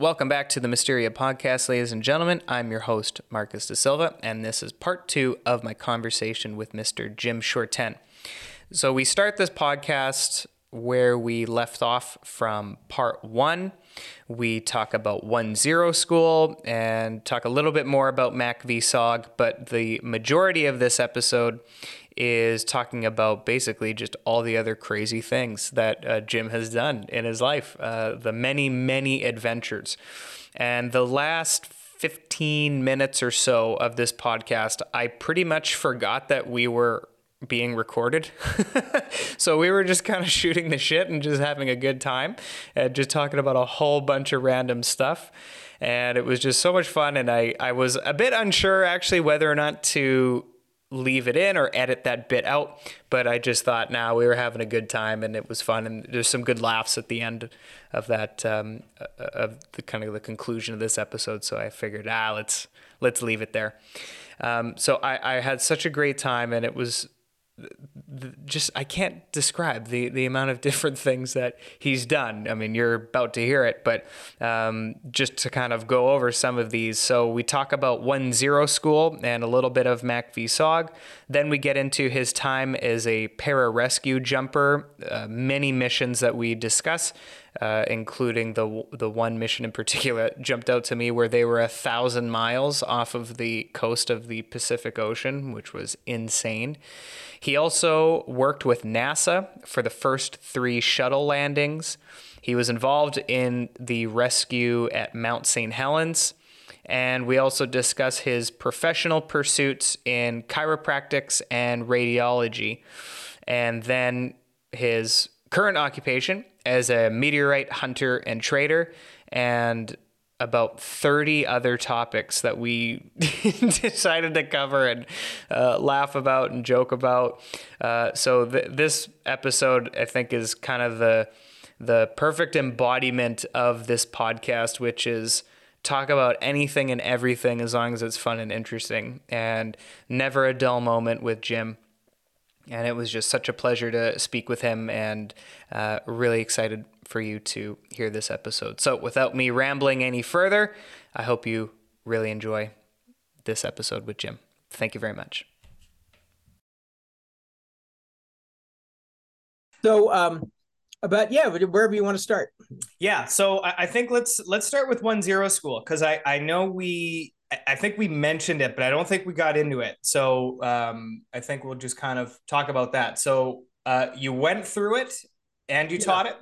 Welcome back to the Mysteria podcast, ladies and gentlemen. I'm your host, Marcus De Silva, and this is part two of my conversation with Mr. Jim Shorten. So, we start this podcast where we left off from part one. We talk about 1 0 school and talk a little bit more about MACV-SOG, but the majority of this episode is talking about basically just all the other crazy things that uh, Jim has done in his life, uh, the many, many adventures. And the last 15 minutes or so of this podcast, I pretty much forgot that we were being recorded. so we were just kind of shooting the shit and just having a good time and just talking about a whole bunch of random stuff. And it was just so much fun. And I, I was a bit unsure actually whether or not to leave it in or edit that bit out. But I just thought, now nah, we were having a good time and it was fun, and there's some good laughs at the end of that um, uh, of the kind of the conclusion of this episode. So I figured, ah, let's let's leave it there. Um, so I, I had such a great time, and it was just I can't describe the the amount of different things that he's done. I mean, you're about to hear it, but um, just to kind of go over some of these. So we talk about one zero school and a little bit of MACV-SOG. Then we get into his time as a para-rescue jumper, uh, many missions that we discuss, uh, including the the one mission in particular that jumped out to me where they were a thousand miles off of the coast of the Pacific Ocean, which was insane. He also worked with NASA for the first three shuttle landings. He was involved in the rescue at Mount St. Helens and we also discuss his professional pursuits in chiropractics and radiology, and then his current occupation as a meteorite hunter and trader, and about 30 other topics that we decided to cover and uh, laugh about and joke about. Uh, so th- this episode, I think, is kind of the the perfect embodiment of this podcast, which is talk about anything and everything as long as it's fun and interesting and never a dull moment with Jim. And it was just such a pleasure to speak with him and uh, really excited for you to hear this episode. So, without me rambling any further, I hope you really enjoy this episode with Jim. Thank you very much. So, um, but yeah, wherever you want to start. Yeah, so I think let's let's start with one zero school because I I know we I think we mentioned it, but I don't think we got into it. So um, I think we'll just kind of talk about that. So uh, you went through it and you yeah. taught it.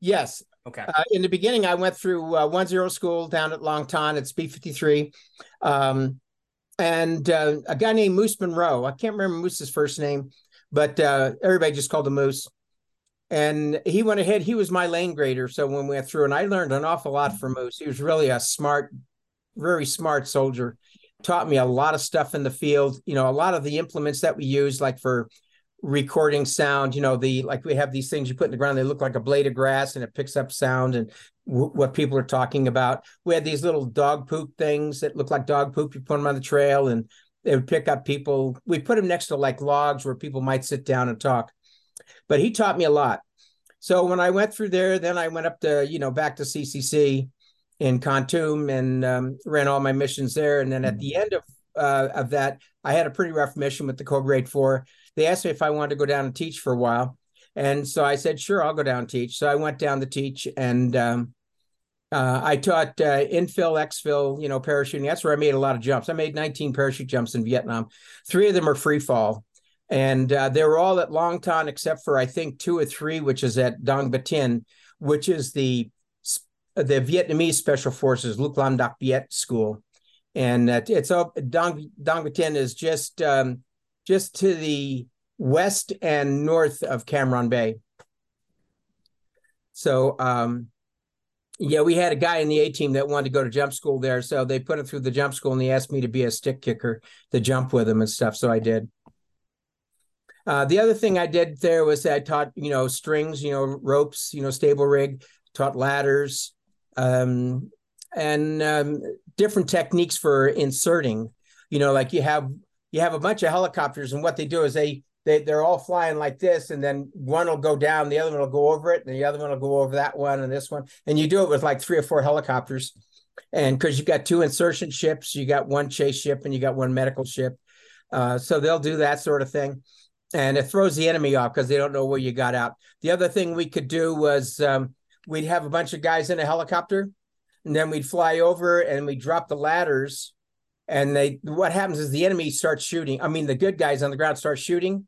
Yes. Okay. Uh, in the beginning, I went through uh, one zero school down at Long Thanh at Speed fifty three, um, and uh, a guy named Moose Monroe. I can't remember Moose's first name, but uh, everybody just called him Moose and he went ahead. He was my lane grader. So when we went through, and I learned an awful lot from Moose. He was really a smart, very smart soldier. Taught me a lot of stuff in the field. You know, a lot of the implements that we use, like for recording sound. You know, the like we have these things you put in the ground. They look like a blade of grass, and it picks up sound and w- what people are talking about. We had these little dog poop things that look like dog poop. You put them on the trail, and they would pick up people. We put them next to like logs where people might sit down and talk but he taught me a lot. So when I went through there, then I went up to, you know, back to CCC in Kontum and um, ran all my missions there. And then at the end of uh, of that, I had a pretty rough mission with the Code Grade Four. They asked me if I wanted to go down and teach for a while, and so I said, "Sure, I'll go down and teach." So I went down to teach, and um, uh, I taught uh, infill, exfil, you know, parachuting. That's where I made a lot of jumps. I made 19 parachute jumps in Vietnam. Three of them are free fall, and uh, they were all at Long Thanh except for I think two or three, which is at Dong Ba Thin, which is the the Vietnamese Special Forces Luc Luong Dac Biet School, and uh, it's up Dong Dong Ba Thin is just um, just to the west and north of Cam Ranh Bay. So um, yeah, we had a guy in the A team that wanted to go to jump school there, so they put him through the jump school, and he asked me to be a stick kicker to jump with him and stuff. So I did. Uh, the other thing I did there was I taught, you know, strings, you know, ropes, you know, stable rig, taught ladders, um, and um, different techniques for inserting. You know, like you have you have a bunch of helicopters, and what they do is they they they're all flying like this, and then one will go down, the other one will go over it, and the other one will go over that one and this one, and you do it with like three or four helicopters, and because you've got two insertion ships, you got one chase ship, and you got one medical ship, uh, so they'll do that sort of thing, and it throws the enemy off because they don't know where you got out. The other thing we could do was um, we'd have a bunch of guys in a helicopter, and then we'd fly over and we'd drop the ladders and they what happens is the enemy starts shooting i mean the good guys on the ground start shooting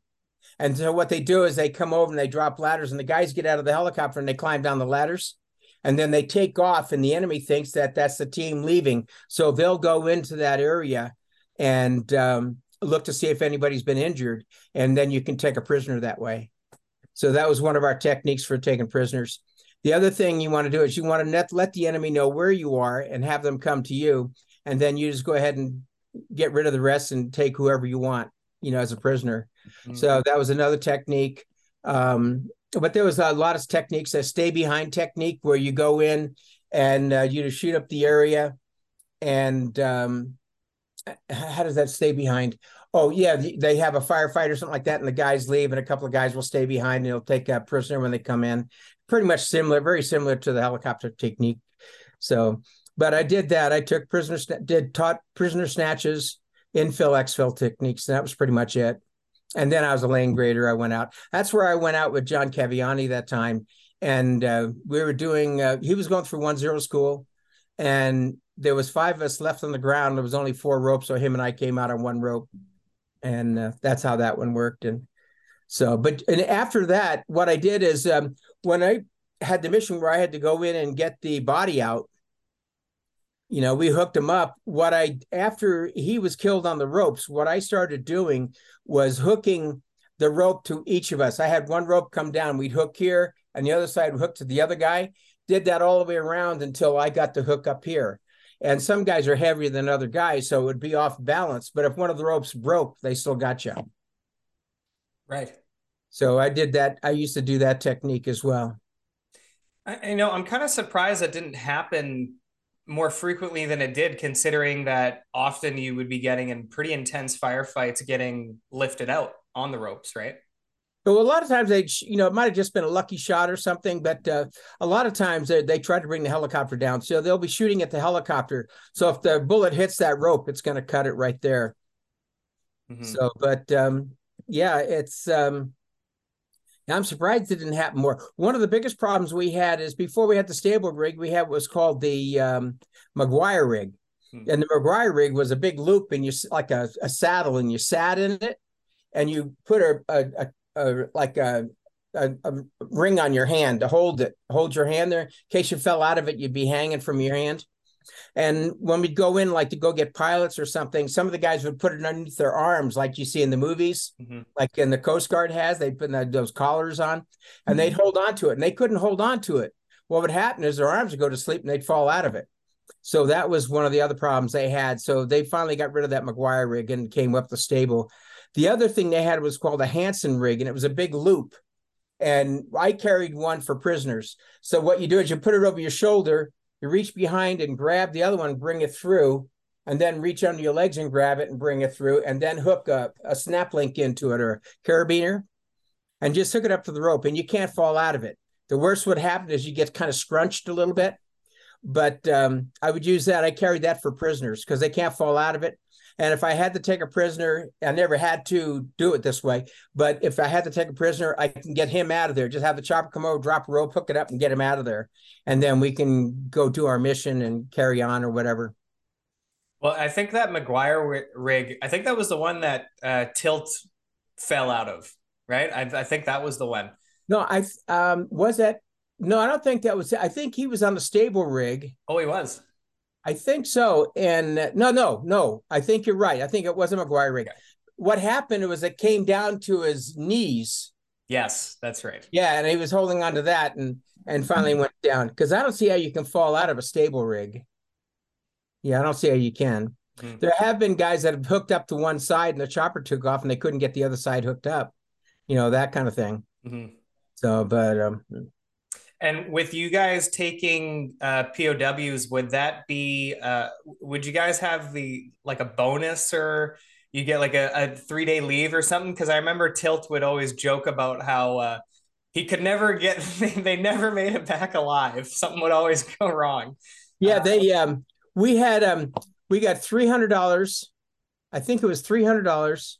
and so what they do is they come over and they drop ladders, and the guys get out of the helicopter and they climb down the ladders, and then they take off. And the enemy thinks that that's the team leaving, so they'll go into that area and um, look to see if anybody's been injured, and then you can take a prisoner that way. So that was one of our techniques for taking prisoners. The other thing you want to do is you want to net, let the enemy know where you are and have them come to you, and then you just go ahead and get rid of the rest and take whoever you want, you know, as a prisoner. Mm-hmm. So that was another technique. Um, but there was a lot of techniques. A stay behind technique where you go in and uh, you just shoot up the area. And um, how does that stay behind? Oh yeah, they have a firefighter or something like that, and the guys leave, and a couple of guys will stay behind, and they'll take a prisoner when they come in. Pretty much similar, very similar to the helicopter technique. So, but I did that. I took prisoners, did taught prisoner snatches, infill, exfil techniques, and that was pretty much it and then I was a lane grader. I went out. That's where I went out with Jon Cavaiani that time, and uh, we were doing. Uh, he was going through one zero school, and there was five of us left on the ground. There was only four ropes, so him and I came out on one rope, and uh, that's how that one worked. And so, but and after that, what I did is um, when I had the mission where I had to go in and get the body out you know, we hooked him up. What I, after he was killed on the ropes, what I started doing was hooking the rope to each of us. I had one rope come down, we'd hook here, and the other side would hook to the other guy. Did that all the way around until I got the hook up here. And some guys are heavier than other guys, so it would be off balance. But if one of the ropes broke, they still got you. Right. So I did that. I used to do that technique as well. I, I know I'm kind of surprised that didn't happen more frequently than it did, considering that often you would be getting in pretty intense firefights getting lifted out on the ropes, right? But a lot of times they, you know, it might have just been a lucky shot or something, but uh, a lot of times they, they try to bring the helicopter down. So they'll be shooting at the helicopter. So if the bullet hits that rope, it's going to cut it right there. Mm-hmm. So, but um, yeah, it's, um, I'm surprised it didn't happen more. One of the biggest problems we had is before we had the stable rig, we had what was called the um, McGuire rig. Hmm. And the McGuire rig was a big loop and you like a, a saddle and you sat in it and you put a, a, a, a like a, a, a, ring on your hand to hold it, hold your hand there. In case you fell out of it, you'd be hanging from your hand. And when we'd go in, like to go get pilots or something, some of the guys would put it underneath their arms, like you see in the movies, mm-hmm. like in the Coast Guard has. They'd put those collars on, and they'd hold on to it, and they couldn't hold on to it. What would happen is their arms would go to sleep, and they'd fall out of it. So that was one of the other problems they had. So they finally got rid of that McGuire rig and came up the stable. The other thing they had was called a Hansen rig, and it was a big loop. And I carried one for prisoners. So what you do is you put it over your shoulder you reach behind and grab the other one, bring it through, and then reach under your legs and grab it and bring it through, and then hook a, a snap link into it or a carabiner and just hook it up to the rope, and you can't fall out of it. The worst would happen is you get kind of scrunched a little bit, but um, I would use that. I carried that for prisoners because they can't fall out of it. And if I had to take a prisoner, I never had to do it this way, but if I had to take a prisoner, I can get him out of there. Just have the chopper come over, drop a rope, hook it up, and get him out of there. And then we can go do our mission and carry on or whatever. Well, I think that McGuire rig, I think that was the one that uh, Tilt fell out of, right? I, I think that was the one. No, I um was that no, I don't think that was. I think he was on the stable rig. Oh, he was. I think so. And uh, no, no, no. I think you're right. I think it wasn't McGuire rig. Okay. What happened was it came down to his knees. Yes, that's right. Yeah, and he was holding on to that and and finally went down. Because I don't see how you can fall out of a stable rig. Yeah, I don't see how you can. Mm-hmm. There have been guys that have hooked up to one side and the chopper took off and they couldn't get the other side hooked up. You know, that kind of thing. Mm-hmm. So, but um and with you guys taking uh, POWs, would that be? Uh, would you guys have the like a bonus or you get like a, a three day leave or something. Because I remember Tilt would always joke about how uh, he could never get they never made it back alive. Something would always go wrong. Yeah, uh, they um we had um we got three hundred dollars. I think it was three hundred dollars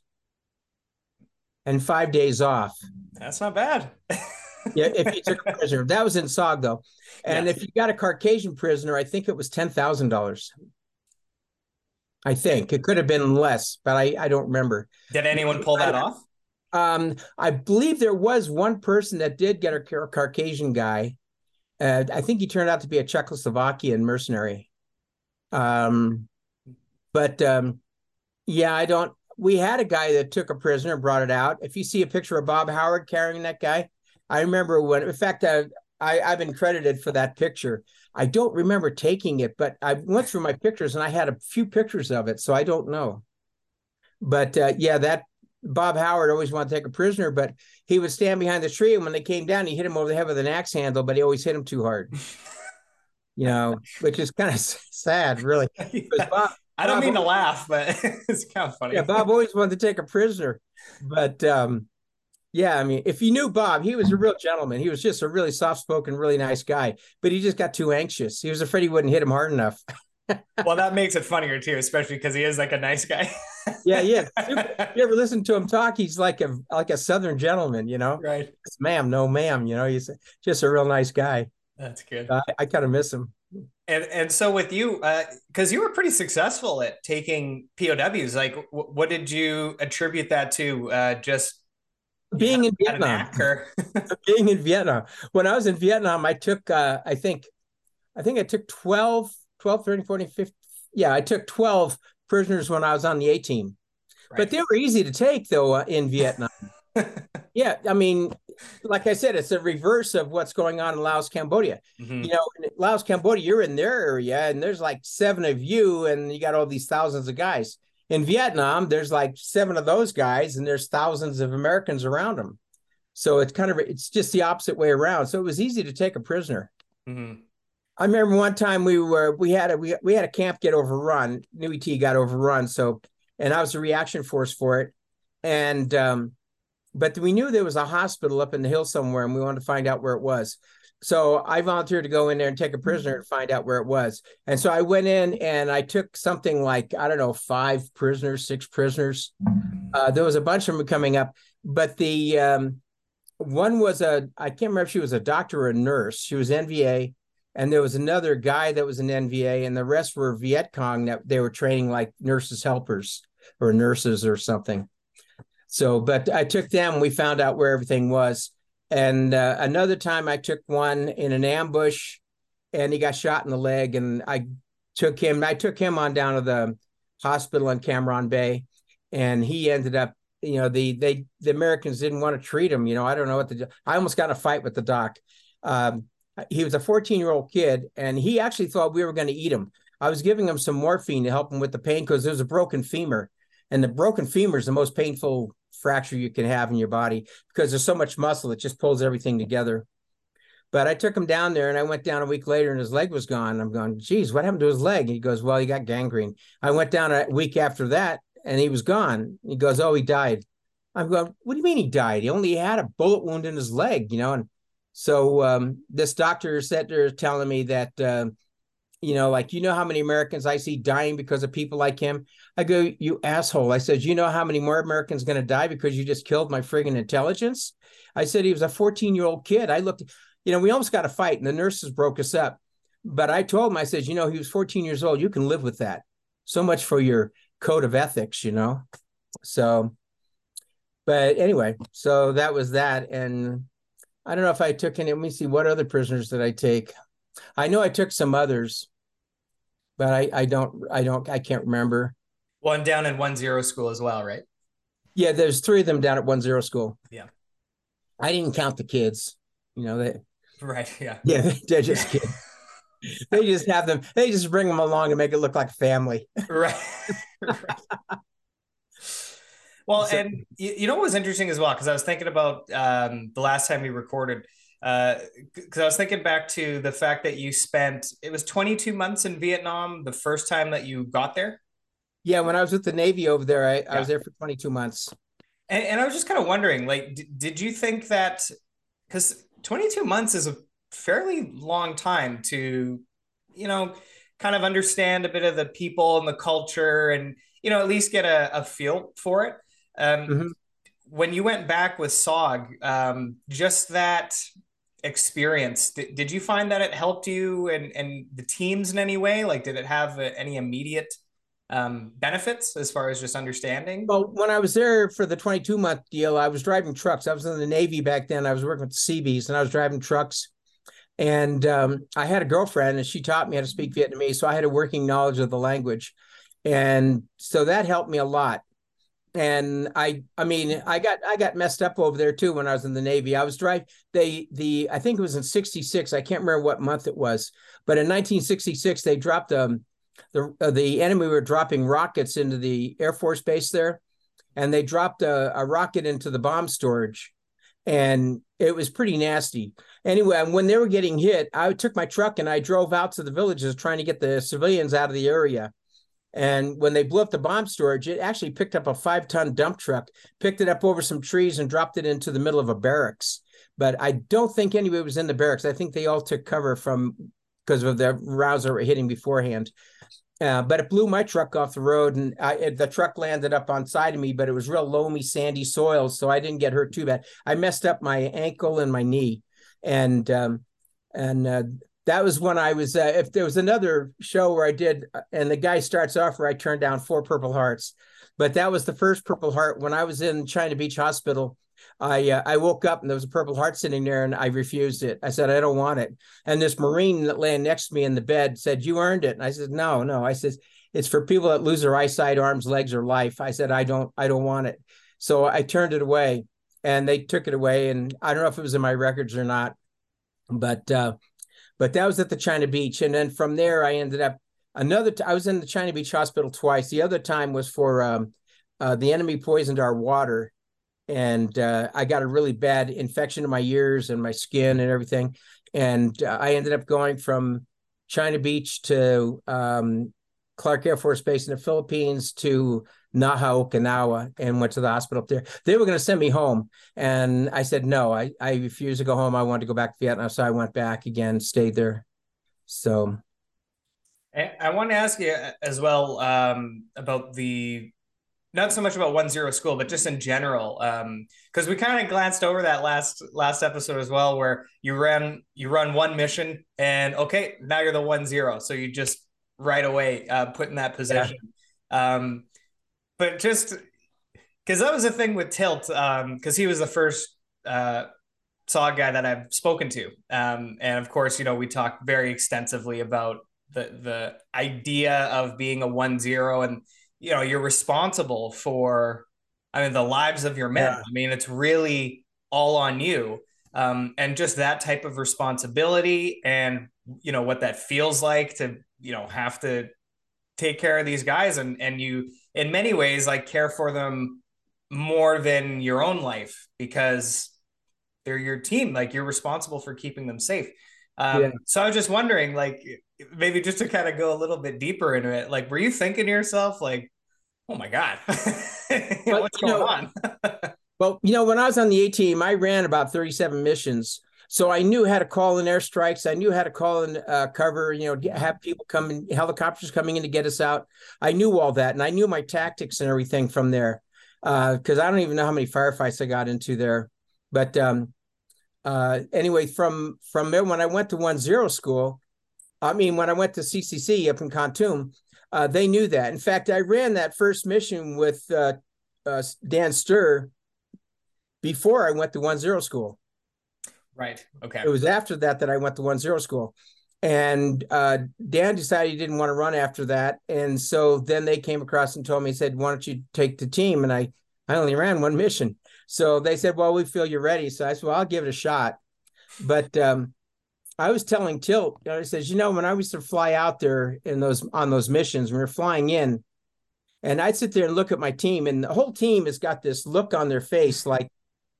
and five days off. That's not bad. yeah, if you took a prisoner, that was in SOG though, and yeah. if you got a Caucasian prisoner, I think it was ten thousand dollars. I think it could have been less, but I I don't remember. Did anyone pull that off? Um, I believe there was one person that did get a Caucasian guy. Uh, I think he turned out to be a Czechoslovakian mercenary. Um, but um, yeah, I don't. We had a guy that took a prisoner and brought it out. If you see a picture of Bob Howard carrying that guy, I remember when. In fact, uh, I, I've been credited for that picture. I don't remember taking it, but I went through my pictures and I had a few pictures of it, so I don't know. But uh, yeah, that Bob Howard always wanted to take a prisoner, but he would stand behind the tree, and when they came down, he hit him over the head with an axe handle, but he always hit him too hard. you know, which is kind of sad, really. Bob, I don't Bob mean to laugh, but it's kind of funny. Yeah, Bob always wanted to take a prisoner, but um, yeah, I mean, if you knew Bob, he was a real gentleman. He was just a really soft-spoken, really nice guy, but he just got too anxious. He was afraid he wouldn't hit him hard enough. well, that makes it funnier too, especially because he is like a nice guy. yeah, yeah. You ever listen to him talk? He's like a like a southern gentleman, you know. Right. It's, ma'am, no, ma'am. You know, he's just a real nice guy. That's good. Uh, I, I kind of miss him. And and so with you, because uh, you were pretty successful at taking POWs. Like, w- what did you attribute that to? Uh, just being in Vietnam. being in Vietnam. When I was in Vietnam, I took. Uh, I think, I think I took 12 12, 13, 14, 15. Yeah, I took 12 prisoners when I was on the A team. Right. But they were easy to take, though, uh, in Vietnam. yeah, I mean, like I said, it's a reverse of what's going on in Laos, Cambodia. Mm-hmm. You know, in Laos, Cambodia, you're in their area, and there's like seven of you, and you got all these thousands of guys. In Vietnam, there's like seven of those guys, and there's thousands of Americans around them. So it's kind of it's just the opposite way around. So it was easy to take a prisoner. Mm-hmm. I remember one time we were we had a we, we had a camp get overrun. New ET got overrun. So and I was a reaction force for it. And um, but we knew there was a hospital up in the hill somewhere, and we wanted to find out where it was. So I volunteered to go in there and take a prisoner and find out where it was. And so I went in and I took something like I don't know five prisoners, six prisoners. Uh, there was a bunch of them coming up, but the um, one was a I can't remember if she was a doctor or a nurse. She was NVA and there was another guy that was an NVA, and the rest were Viet Cong that they were training like nurses helpers or nurses or something. So, but I took them. We found out where everything was, and uh, another time I took one in an ambush, and he got shot in the leg, and I took him. I took him on down to the hospital in Cam Ranh Bay, and he ended up. You know, the they the Americans didn't want to treat him. You know, I don't know what the. I almost got a fight with the doc. Um, he was a 14 year old kid and he actually thought we were going to eat him. I was giving him some morphine to help him with the pain because there was a broken femur. And the broken femur is the most painful fracture you can have in your body because there's so much muscle, it just pulls everything together. But I took him down there and I went down a week later and his leg was gone. I'm going, geez, what happened to his leg? he goes, well, he got gangrene. I went down a week after that and he was gone. He goes, oh, he died. I'm going, what do you mean he died? He only had a bullet wound in his leg, you know? And so um, this doctor sat there telling me that, uh, you know, like, you know how many Americans I see dying because of people like him? I go, you asshole. I said, you know how many more Americans going to die because you just killed my friggin' intelligence? I said, he was a 14 year old kid. I looked, you know, we almost got a fight and the nurses broke us up. But I told him, I said, you know, he was 14 years old. You can live with that. So much for your code of ethics, you know? So, but anyway, so that was that. And I don't know if I took any. Let me see. What other prisoners did I take? I know I took some others, but I, I don't, I don't, I can't remember. One down in one zero school as well, right? Yeah, there's three of them down at one zero school. Yeah. I didn't count the kids. You know, they right, yeah. Yeah, they're just kids. they just have them, they just bring them along to make it look like family. right. right. Well, so, and you, you know what was interesting as well because I was thinking about um, the last time we recorded because uh, I was thinking back to the fact that you spent it was 22 months in Vietnam the first time that you got there. Yeah, when I was with the Navy over there, I, yeah. I was there for 22 months. And, and I was just kind of wondering, like, d- did you think that because 22 months is a fairly long time to, you know, kind of understand a bit of the people and the culture and, you know, at least get a, a feel for it. Um, mm-hmm. When you went back with SOG, um, just that experience, did, did you find that it helped you and, and the teams in any way? Like, did it have any immediate um, benefits as far as just understanding? Well, when I was there for the 22 month deal, I was driving trucks. I was in the Navy back then. I was working with the Seabees and I was driving trucks. And um, I had a girlfriend and she taught me how to speak Vietnamese. So I had a working knowledge of the language. And so that helped me a lot. And I, I mean, I got, I got messed up over there too when I was in the Navy. I was driving. They, the, I think it was in '66. I can't remember what month it was, but in 1966 they dropped um, the uh, the enemy were dropping rockets into the Air Force base there, and they dropped a, a rocket into the bomb storage, and it was pretty nasty. Anyway, when they were getting hit, I took my truck and I drove out to the villages trying to get the civilians out of the area. And when they blew up the bomb storage, it actually picked up a five ton dump truck, picked it up over some trees, and dropped it into the middle of a barracks. But I don't think anybody was in the barracks. I think they all took cover from because of the were hitting beforehand. Uh, but it blew my truck off the road, and I, it, the truck landed up on side of me. But it was real loamy, sandy soil, so I didn't get hurt too bad. I messed up my ankle and my knee, and um, and uh, that was when I was. Uh, if there was another show where I did, uh, and the guy starts off where I turned down four Purple Hearts, but that was the first Purple Heart when I was in China Beach Hospital. I uh, I woke up and there was a Purple Heart sitting there, and I refused it. I said I don't want it. And this Marine that lay next to me in the bed said, "You earned it." And I said, "No, no." I said, "It's for people that lose their eyesight, arms, legs, or life." I said, "I don't, I don't want it." So I turned it away, and they took it away. And I don't know if it was in my records or not, but uh, but that was at the China Beach, and then from there I ended up another. T- I was in the China Beach Hospital twice. The other time was for um, uh, the enemy poisoned our water and uh, I got a really bad infection in my ears and my skin and everything. And uh, I ended up going from China Beach to um, Clark Air Force Base in the Philippines to Naha, Okinawa, and went to the hospital up there. They were going to send me home, and I said no. I I refused to go home. I wanted to go back to Vietnam, so I went back again, stayed there. So. I want to ask you as well um, about the not so much about one zero school, but just in general. because um, we kind of glanced over that last last episode as well, where you ran you run one mission and okay, now you're the one zero, so you just right away uh, put in that position. Yeah. Um, but just because that was the thing with Tilt, because um, he was the first uh, SOG guy that I've spoken to, um, and of course, you know, we talked very extensively about the the idea of being a one zero and you know you're responsible for i mean the lives of your men. Yeah. i mean it's really all on you. Um, and just that type of responsibility and you know what that feels like to you know have to take care of these guys. And and you in many ways like care for them more than your own life because they're your team. Like you're responsible for keeping them safe. Um, yeah. So I was just wondering, like, maybe just to kind of go a little bit deeper into it, like, were you thinking to yourself, like, oh my God, what's going know, on? well, you know, when I was on the A team, I ran about 37 missions. So I knew how to call in airstrikes. I knew how to call in uh, cover, you know, have people come in, helicopters coming in to get us out. I knew all that. And I knew my tactics and everything from there. Because uh, I don't even know how many firefights I got into there. But um, uh, anyway, from from there, when I went to one zero school, I mean, when I went to CCC up in Kontum, uh, they knew that. In fact, I ran that first mission with uh, uh, Dan Stir before I went to one zero school. Right. Okay. It was after that that I went to one zero school, and uh, Dan decided he didn't want to run after that, and so then they came across and told me, said, "Why don't you take the team?" And I, I only ran one mission. So they said, "Well, we feel you're ready." So I said, "Well, I'll give it a shot." But um, I was telling Tilt, you know, I says, you know, when I used to fly out there in those on those missions, we were flying in, and I'd sit there and look at my team, and the whole team has got this look on their face, like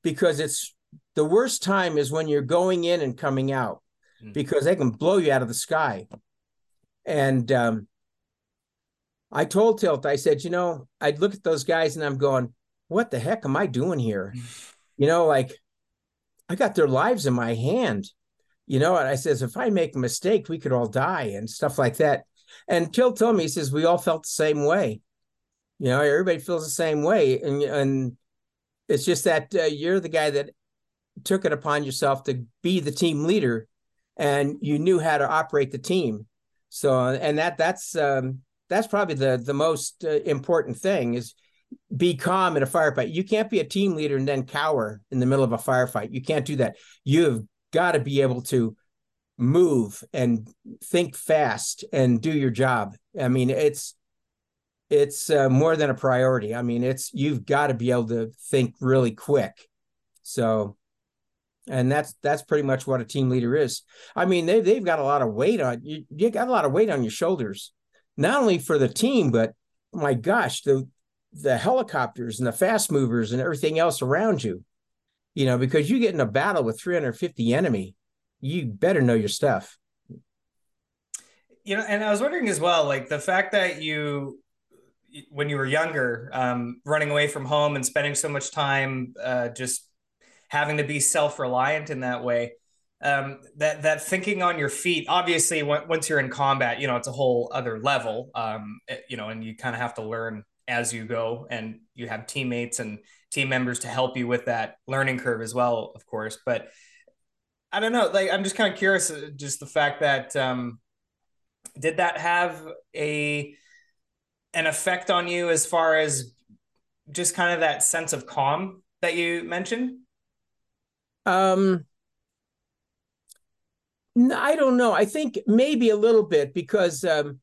because it's the worst time is when you're going in and coming out, mm. because they can blow you out of the sky. And um, I told Tilt, I said, you know, I'd look at those guys and I'm going, what the heck am I doing here? You know, like I got their lives in my hand. You know, and I says, if I make a mistake, we could all die and stuff like that. And Tilt told me, he says, we all felt the same way. You know, everybody feels the same way. And and it's just that uh, you're the guy that took it upon yourself to be the team leader and you knew how to operate the team. So, and that that's um, that's probably the the most uh, important thing is be calm in a firefight. You can't be a team leader and then cower in the middle of a firefight. You can't do that. You've got to be able to move and think fast and do your job. I mean, it's it's uh, more than a priority. I mean, it's you've got to be able to think really quick. So and that's that's pretty much what a team leader is. I mean, they they've got a lot of weight on you. You got a lot of weight on your shoulders, not only for the team, but my gosh, the the helicopters and the fast movers and everything else around you. You know, because you get in a battle with 350 enemy, you better know your stuff. You know, and I was wondering as well, like the fact that you when you were younger, um, running away from home and spending so much time uh, just having to be self-reliant in that way um, that that thinking on your feet obviously once you're in combat you know it's a whole other level um, you know and you kind of have to learn as you go and you have teammates and team members to help you with that learning curve as well of course but i don't know like i'm just kind of curious uh, just the fact that um, did that have a an effect on you as far as just kind of that sense of calm that you mentioned um, I don't know. I think maybe a little bit because um,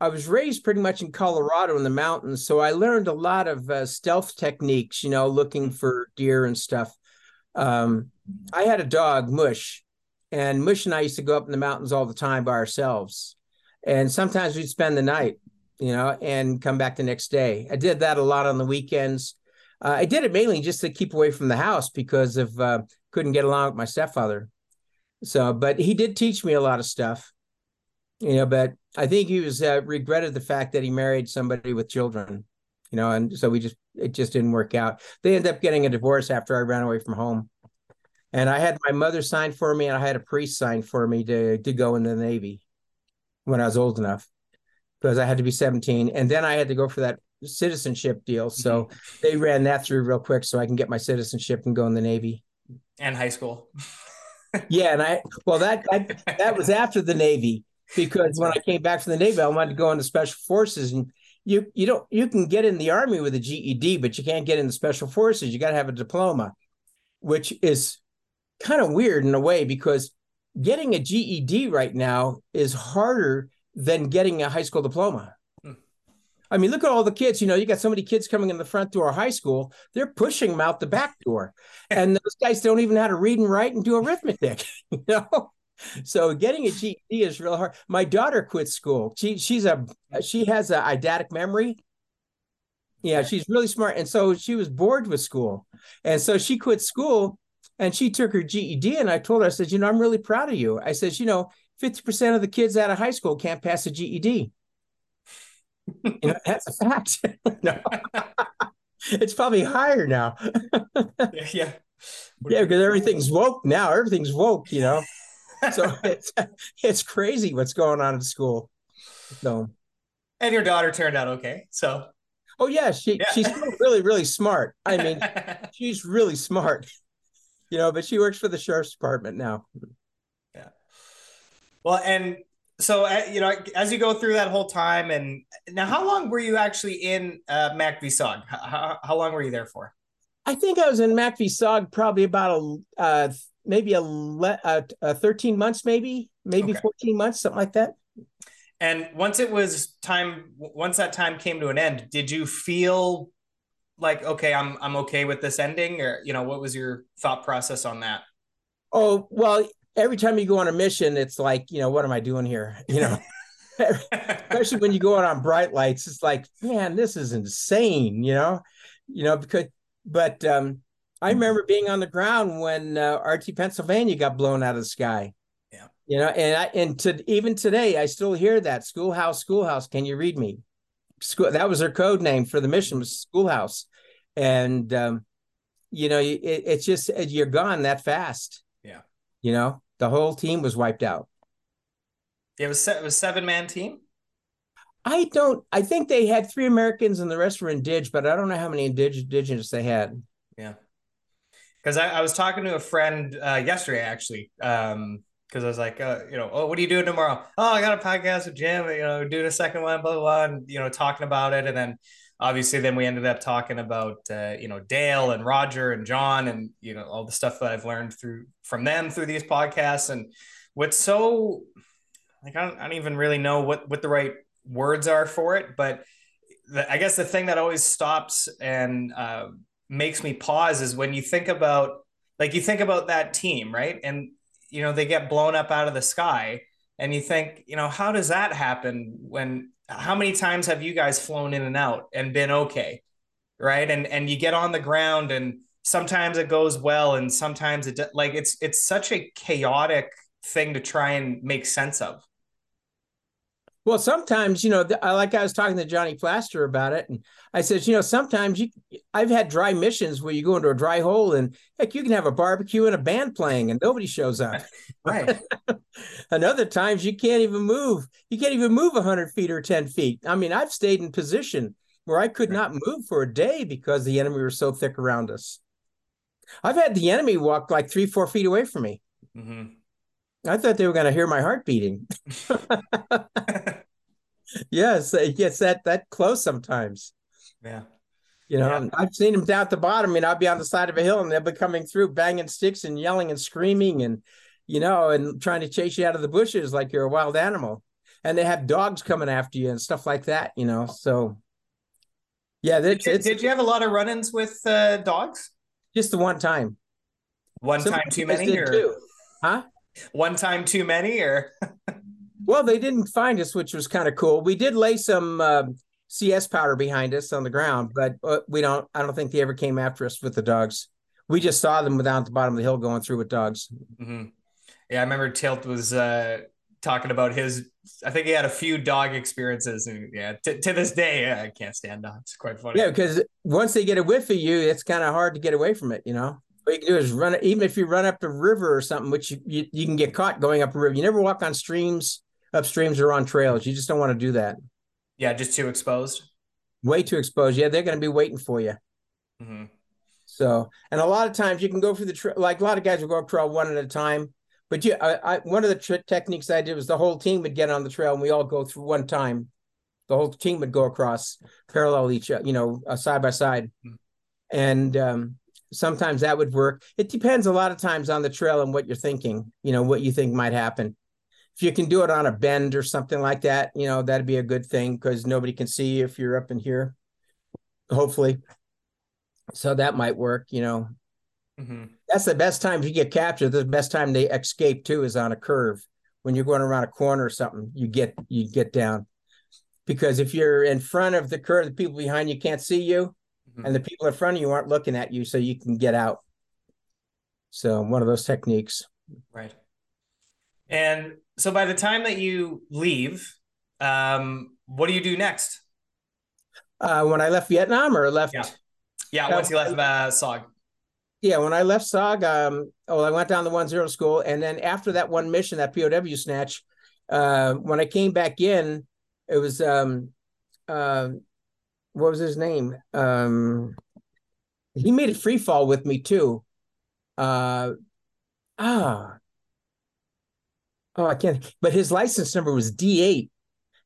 I was raised pretty much in Colorado in the mountains, so I learned a lot of uh, stealth techniques. You know, looking for deer and stuff. Um, I had a dog, Mush, and Mush and I used to go up in the mountains all the time by ourselves, and sometimes we'd spend the night, you know, and come back the next day. I did that a lot on the weekends. Uh, I did it mainly just to keep away from the house because of uh, couldn't get along with my stepfather. So, but he did teach me a lot of stuff, you know. But I think he was uh, regretted the fact that he married somebody with children, you know, and so we just it just didn't work out. They ended up getting a divorce after I ran away from home, and I had my mother sign for me, and I had a priest sign for me to to go into the Navy when I was old enough because I had to be 17, and then I had to go for that citizenship deal. So mm-hmm. they ran that through real quick so I can get my citizenship and go in the Navy and high school. yeah, and I well that, that that was after the Navy because when I came back from the Navy, I wanted to go into special forces and you you don't you can get in the army with a GED, but you can't get in the special forces. You got to have a diploma, which is kind of weird in a way because getting a GED right now is harder than getting a high school diploma. Hmm. I mean, look at all the kids. You know, you got so many kids coming in the front door of high school. They're pushing them out the back door, and those guys don't even know how to read and write and do arithmetic. You know, so getting a GED is real hard. My daughter quit school. She she's a she has a eidetic memory. Yeah, she's really smart, and so she was bored with school, and so she quit school, and she took her GED. And I told her, I said, you know, I'm really proud of you. I said, you know, fifty percent of the kids out of high school can't pass a GED you know, that's a fact. no. it's probably higher now. yeah, yeah. Yeah, because everything's woke now. Everything's woke, you know. So it's it's crazy what's going on in school. So and your daughter turned out okay. So oh yeah, she yeah. she's really, really smart. I mean, she's really smart. You know, but she works for the sheriff's department now. Yeah. Well, and so uh, you know as you go through that whole time and now how long were you actually in uh, MACV-SOG how, how long were you there for i think i was in MACV-SOG probably about a uh, maybe a, a, a, 13 months maybe maybe okay. 14 months something like that. And once it was time once that time came to an end did you feel like okay i'm i'm okay with this ending? Or you know what was your thought process on that? Oh well every time you go on a mission, it's like, you know, what am I doing here? You know, especially when you go out on bright lights, it's like, man, this is insane, you know, you know, because, but um, I remember being on the ground when uh, RT Pennsylvania got blown out of the sky. Yeah. You know, and I, and to even today, I still hear that schoolhouse, schoolhouse. Can you read me? school. That was their code name for the mission was schoolhouse, and um, you know, it, it's just you're gone that fast. Yeah. You know, the whole team was wiped out. It was it was seven man team. I don't. I think they had three Americans and the rest were indig, but I don't know how many indig- indigenous they had. Yeah, because I, I, was talking to a friend uh, yesterday actually. Um, because I was like, uh, you know, oh, what are you doing tomorrow? Oh, I got a podcast with Jim. You know, doing a second one, blah blah, blah and you know, talking about it, and then obviously then we ended up talking about uh, you know Dale and Roger and John and you know all the stuff that I've learned through from them through these podcasts and what's so like I don't, I don't even really know what what the right words are for it but the, I guess the thing that always stops and uh, makes me pause is when you think about like you think about that team right? And you know they get blown up out of the sky and you think you know how does that happen when how many times have you guys flown in and out and been okay right? And and you get on the ground and sometimes it goes well and sometimes it like it's it's such a chaotic thing to try and make sense of well, sometimes, you know, like I was talking to Johnny Plaster about it, and I said, you know, sometimes you, I've had dry missions where you go into a dry hole, and heck, you can have a barbecue and a band playing, and nobody shows up. Right. and other times you can't even move. You can't even move hundred feet or ten feet. I mean, I've stayed in position where I could right. not move for a day because the enemy was so thick around us. I've had the enemy walk like three, four feet away from me. Mm-hmm. I thought they were going to hear my heart beating. yes, it gets that that close sometimes. Yeah. You know, yeah. I've seen them down at the bottom. I mean, I'll be on the side of a hill and they'll be coming through, banging sticks and yelling and screaming and, you know, and trying to chase you out of the bushes like you're a wild animal. And they have dogs coming after you and stuff like that, you know. So, yeah. Did you, did you have a lot of run ins with uh, dogs? Just the one time. One Some time too many? Or... Too. Huh? one time too many or well they didn't find us which was kind of cool. We did lay some uh, cs powder behind us on the ground but uh, we don't i don't think they ever came after us with the dogs. We just saw them down at the bottom of the hill going through with dogs. Mm-hmm. yeah i remember tilt was uh, talking about his i think he had a few dog experiences and yeah t- to this day yeah, i can't stand dogs. It's quite funny. Yeah because once they get a whiff of you it's kind of hard to get away from it you know? What you can do is run even if you run up a river or something, which you, you, you can get caught going up a river. You never walk on streams, up streams or on trails. You just don't want to do that. Yeah, just too exposed. Way too exposed. Yeah, they're going to be waiting for you. Mm-hmm. So, and a lot of times you can go through the trail. Like a lot of guys will go up trail one at a time. But yeah, I, I, one of the techniques I did was the whole team would get on the trail and we all go through one time. The whole team would go across parallel each, you know, uh, side by side, mm-hmm. and um, sometimes that would work. It depends a lot of times on the trail and what you're thinking, you know, what you think might happen. If you can do it on a bend or something like that, you know, that'd be a good thing because nobody can see you if you're up in here, hopefully. So that might work, you know. Mm-hmm. That's the best time you get captured. The best time they escape too is on a curve. When you're going around a corner or something, you get you get down. Because if you're in front of the curve, the people behind you can't see you mm-hmm. and the people in front of you aren't looking at you, so you can get out. So one of those techniques. Right. And so by the time that you leave, um, what do you do next? Uh, when I left Vietnam or left? Yeah, yeah once you left uh, SOG. Yeah, when I left SOG, um, oh, I went down the one zero school, and then after that one mission, that POW snatch, uh, when I came back in, it was um, uh, what was his name? Um, he made a free fall with me too. Uh, ah, oh, I can't. But his license number was D eight,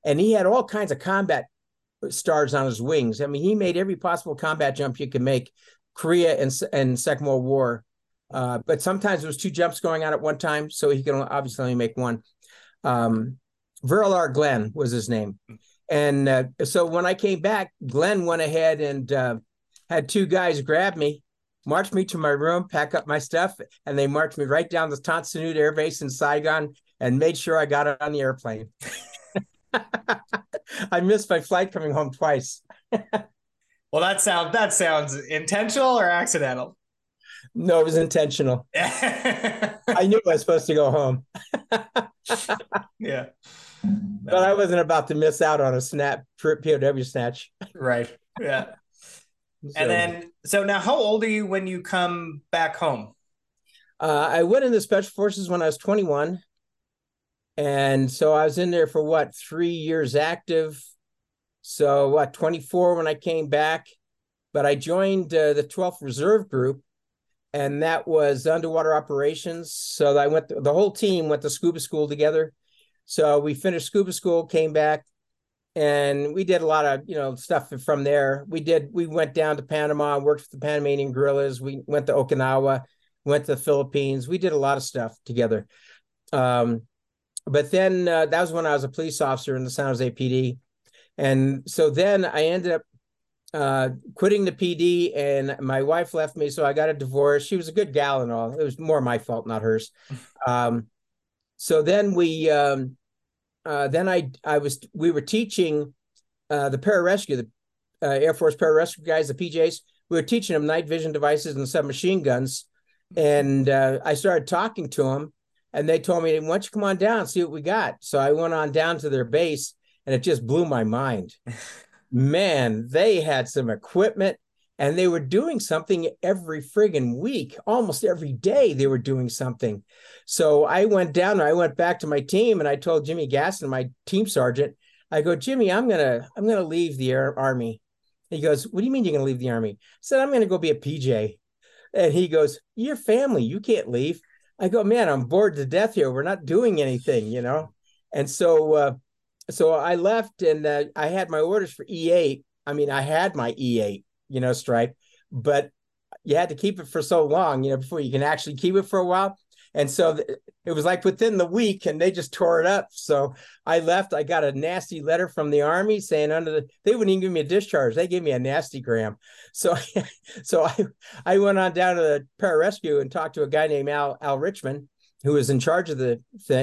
and he had all kinds of combat stars on his wings. I mean, he made every possible combat jump you could make, Korea and and Second World War. Uh, but sometimes there was two jumps going on at one time, so he could obviously only make one. Um, Verilar Glenn was his name. And uh, so when I came back, Glenn went ahead and uh, had two guys grab me, march me to my room, pack up my stuff, and they marched me right down the Tan Son Nhut Air Base in Saigon and made sure I got it on the airplane. I missed my flight coming home twice. well, that sounds that sounds intentional or accidental. No, it was intentional. I knew I was supposed to go home. yeah. But I wasn't about to miss out on a snap POW snatch. Right. Yeah. so, and then, so now, how old are you when you come back home? Uh, I went in the special forces when I was 21. And so I was in there for what, three years active. So what, 24 when I came back. But I joined uh, the 12th Reserve Group, and that was underwater operations. So I went, the whole team went to scuba school together. So we finished scuba school, came back, and we did a lot of you know stuff from there. We did we went down to Panama, worked with the Panamanian guerrillas. We went to Okinawa, went to the Philippines. We did a lot of stuff together. Um, but then uh, that was when I was a police officer in the San Jose PD, and so then I ended up uh, quitting the PD, and my wife left me, so I got a divorce. She was a good gal and all. It was more my fault, not hers. Um, so then we, um, uh, then I, I was, we were teaching uh, the pararescue, the uh, Air Force pararescue guys, the PJs. We were teaching them night vision devices and submachine guns, and uh, I started talking to them and they told me, why don't you come on down, see what we got? So I went on down to their base and it just blew my mind. Man, they had some equipment and they were doing something every friggin' week, almost every day they were doing something. So I went down I went back to my team and I told Jimmy Gaston, my team sergeant, I go, Jimmy, I'm gonna I'm gonna leave the air army. He goes, What do you mean you're gonna leave the army? I said, I'm gonna go be a PJ. And he goes, Your family, you can't leave. I go, man, I'm bored to death here. We're not doing anything, you know. And so, uh, so I left, and uh, I had my orders for E8. I mean, I had my E8, you know, stripe, but you had to keep it for so long, you know, before you can actually keep it for a while. And so th- it was like within the week, and they just tore it up. So I left. I got a nasty letter from the army saying under the they wouldn't even give me a discharge. They gave me a nasty gram. So so I I went on down to the pararescue and talked to a guy named Al Al Richmond, who was in charge of the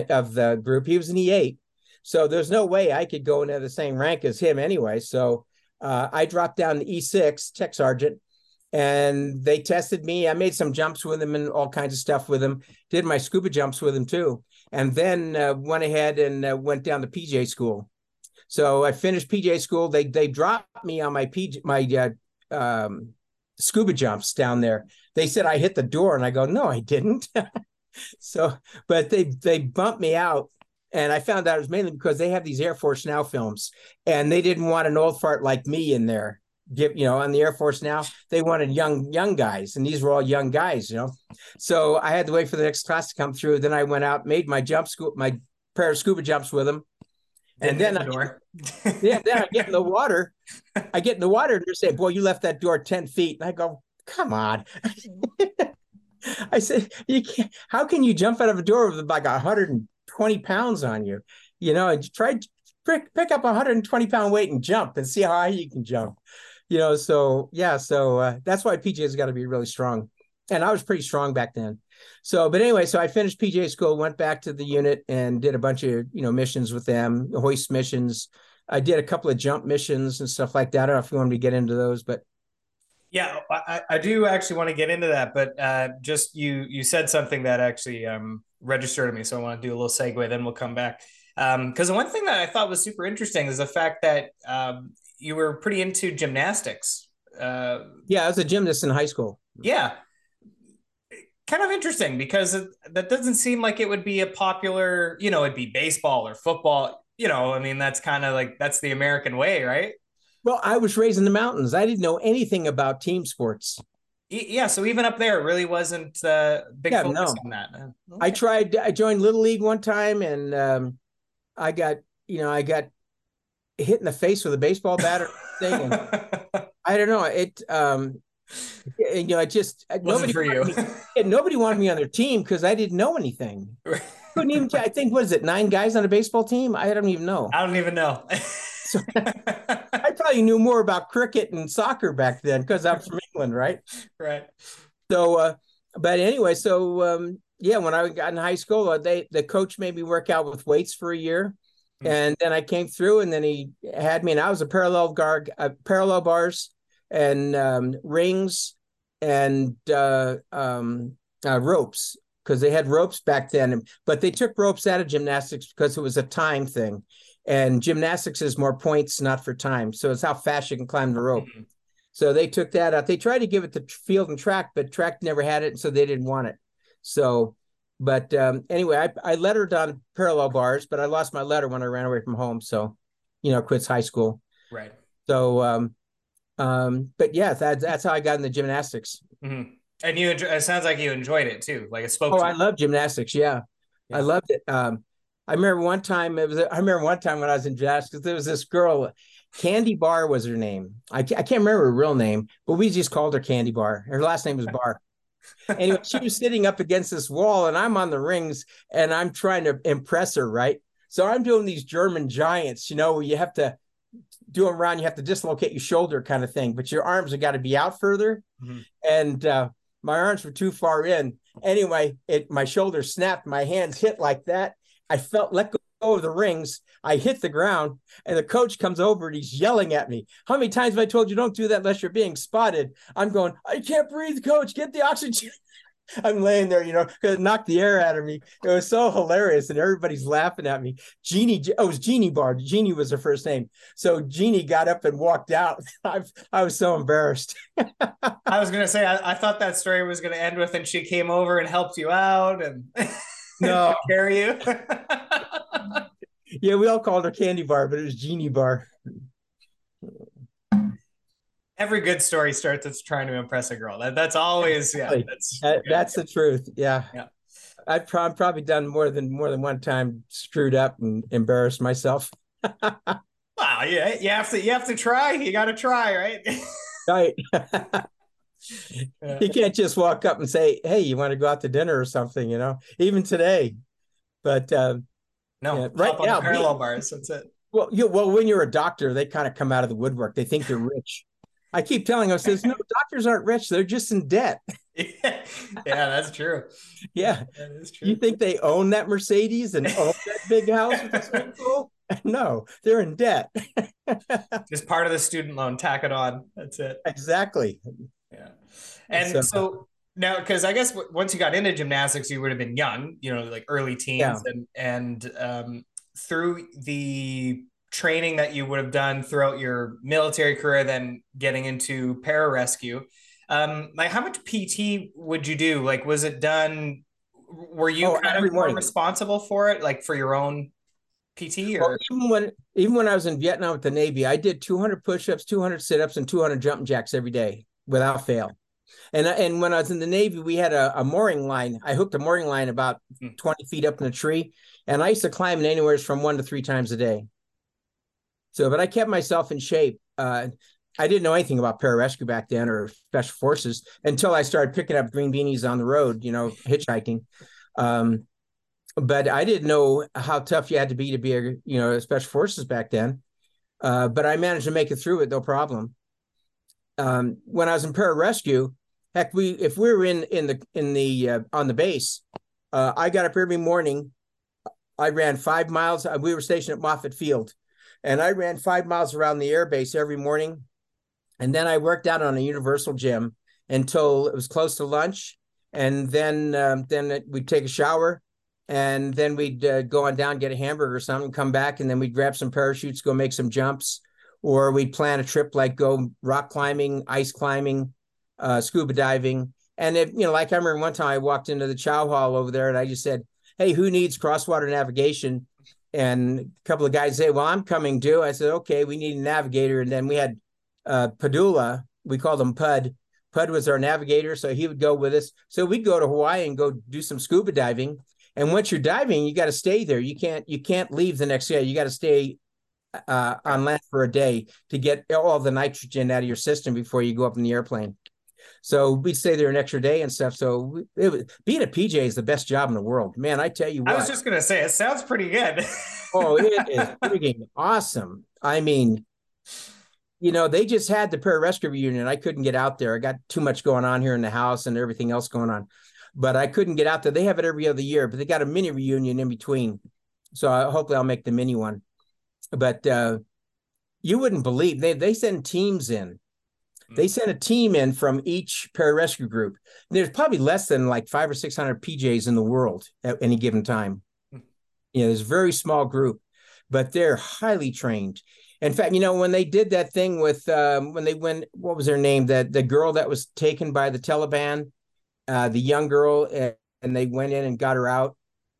of the group. He was an E8. So there's no way I could go into the same rank as him anyway. So uh, I dropped down to E6, tech sergeant, and they tested me. I made some jumps with them and all kinds of stuff with them. Did my scuba jumps with them too, and then uh, went ahead and uh, went down to PJ school. So I finished PJ school. They they dropped me on my PJ my uh, um, scuba jumps down there. They said I hit the door, and I go, no, I didn't. so, but they they bumped me out. And I found out it was mainly because they have these Air Force Now films, and they didn't want an old fart like me in there give you know on the air force now they wanted young young guys and these were all young guys you know. So i had to wait for the next class to come through. Then i went out made my jump school my pair of scuba jumps with them. And then the I, yeah then i get in the water. I get in the water and they say boy you left that door 10 feet. And i go come on. I said you can't how can you jump out of a door with like 120 pounds on you? You know and try pick, pick up a 120 pound weight and jump and see how high you can jump you know, so yeah, so uh, that's why PJ has got to be really strong. And I was pretty strong back then. So, but anyway, so I finished PJ school, went back to the unit and did a bunch of, you know, missions with them, hoist missions. I did a couple of jump missions and stuff like that. I don't know if you want me to get into those, but yeah, I, I do actually want to get into that, but uh, just you you said something that actually um, registered to me, so I want to do a little segue. Then we'll come back because um, the one thing that I thought was super interesting is the fact that um, you were pretty into gymnastics. Uh, yeah, I was a gymnast in high school. Yeah, kind of interesting because it, that doesn't seem like it would be a popular. You know, it'd be baseball or football. You know, I mean, that's kind of like that's the American way, right? Well, I was raised in the mountains. I didn't know anything about team sports. Yeah, so even up there, it really wasn't uh, big yeah, focus no. on that. Okay. I tried. I joined little league one time, and um, I got you know I got hit in the face with a baseball bat or thing. I don't know. It um you know, I just Wasn't nobody for you. Me, nobody wanted me on their team because I didn't know anything. Couldn't even. I think what is it? Nine guys on a baseball team? I don't even know. I don't even know. so, I probably knew more about cricket and soccer back then because I'm from England, right? Right. So, uh, but anyway, so um, yeah, when I got in high school, uh, they the coach made me work out with weights for a year. Hmm. And then I came through, and then he had me, and I was a parallel guard, uh, parallel bars, and um, rings, and uh, um, uh, ropes. because they had ropes back then, but they took ropes out of gymnastics because it was a time thing. And gymnastics is more points, not for time. So it's how fast you can climb the rope. Mm-hmm. So they took that out. They tried to give it to field and track, but track never had it, and so they didn't want it. So, but um, anyway, I, I lettered on parallel bars, but I lost my letter when I ran away from home. So, you know, quits high school. Right. So, um, um, but yeah, that, that's how I got into gymnastics. Mm-hmm. And you, it sounds like you enjoyed it too. Like it spoke. Oh, I love gymnastics. Yeah. yeah. I loved it. Um, I remember one time it was. I remember one time when I was in gymnastics, there was this girl, Candy Bar was her name. I I can't remember her real name, but we just called her Candy Bar. Her last name was Bar. Anyway, she was sitting up against this wall, and I'm on the rings, and I'm trying to impress her, right? So I'm doing these German giants, you know, where you have to do them around, you have to dislocate your shoulder kind of thing, but your arms have got to be out further. Mm-hmm. And uh, my arms were too far in. Anyway, it my shoulder snapped, my hands hit like that. I felt let of the rings. I hit the ground, and the coach comes over and he's yelling at me. How many times have I told you don't do that unless you're being spotted? I'm going, I can't breathe, coach. Get the oxygen. I'm laying there, you know, because it knocked the air out of me. It was so hilarious, and everybody's laughing at me. Jeannie, oh, it was Jeannie Bar. Jeannie was her first name. So Jeannie got up and walked out. I, I was so embarrassed. I was gonna say, I, I, thought that story was gonna end with, and she came over and helped you out and no carry you. yeah, we all called her Candy Bar, but it was Jeannie Bar every good story starts with trying to impress a girl. That, that's always yeah. That's that, that's the truth. Yeah. Yeah. I've pro- probably done more than more than one time screwed up and embarrassed myself. wow, yeah, you have to you have to try. You got to try, right? right. You can't just walk up and say, "Hey, you want to go out to dinner or something?" You know, even today. But um, no, yeah, right now, parallel bars. That's it. Well, you well, when you're a doctor, they kind of come out of the woodwork. They think they're rich. I keep telling them, says, no, doctors aren't rich. They're just in debt. yeah, that's true. Yeah. That is true. You think they own that Mercedes and own that big house with the swimming pool? No, they're in debt. just part of the student loan, tack it on. That's it. Exactly. Yeah. And so, so now, because I guess once you got into gymnastics, you would have been young, you know, like early teens, yeah. and and um, through the training that you would have done throughout your military career, then getting into pararescue. Um, like how much PT would you do? Like, was it done? Were you oh, kind of more responsible for it, like for your own PT? Or well, even when even when I was in Vietnam with the Navy, I did 200 push-ups, 200 sit-ups, and 200 jumping jacks every day without fail. And and when I was in the Navy, we had a, a mooring line. I hooked a mooring line about hmm. 20 feet up in a tree, and I used to climb it anywhere from one to three times a day. So, but I kept myself in shape. Uh, I didn't know anything about pararescue back then or special forces until I started picking up green beanies on the road, you know, hitchhiking. Um, but I didn't know how tough you had to be to be a, you know, special forces back then. Uh, but I managed to make it through it, no problem. Um, when I was in pararescue, heck, we if we were in in the in the uh, on the base, uh, I got up every morning. I ran five miles. Uh, we were stationed at Moffett Field, and I ran five miles around the airbase every morning. And then I worked out on a universal gym until it was close to lunch. And then um, then we'd take a shower, and then we'd uh, go on down, get a hamburger or something, come back, and then we'd grab some parachutes, go make some jumps, or we'd plan a trip like go rock climbing, ice climbing, uh, scuba diving. And if you know, like I remember one time I walked into the chow hall over there, and I just said, "Hey, who needs crosswater navigation?" and a couple of guys say, "Well, I'm coming too." I said, "Okay, we need a navigator." And then we had uh, Padula. We called him Pud. Pud was our navigator, so he would go with us. So we'd go to Hawaii and go do some scuba diving. And once you're diving, you got to stay there. You can't you can't leave the next day. You got to stay uh, on land for a day to get all the nitrogen out of your system before you go up in the airplane. So we'd stay there an extra day and stuff. So it was, being a PJ is the best job in the world, man. I tell you what. I was just gonna say it sounds pretty good. oh, it is freaking awesome. I mean, you know, they just had the pararescue reunion. I couldn't get out there. I got too much going on here in the house and everything else going on, but I couldn't get out there. They have it every other year, but they got a mini reunion in between. So I, hopefully I'll make the mini one. But uh, you wouldn't believe they they send teams in They sent a team in from each pararescue group. There's probably less than like five or six hundred PJs in the world at any given time. Hmm. You know, there's a very small group, but they're highly trained. In fact, you know, when they did that thing with um, when they went, what was her name? That the girl that was taken by the Taliban, uh, the young girl, and, and they went in and got her out.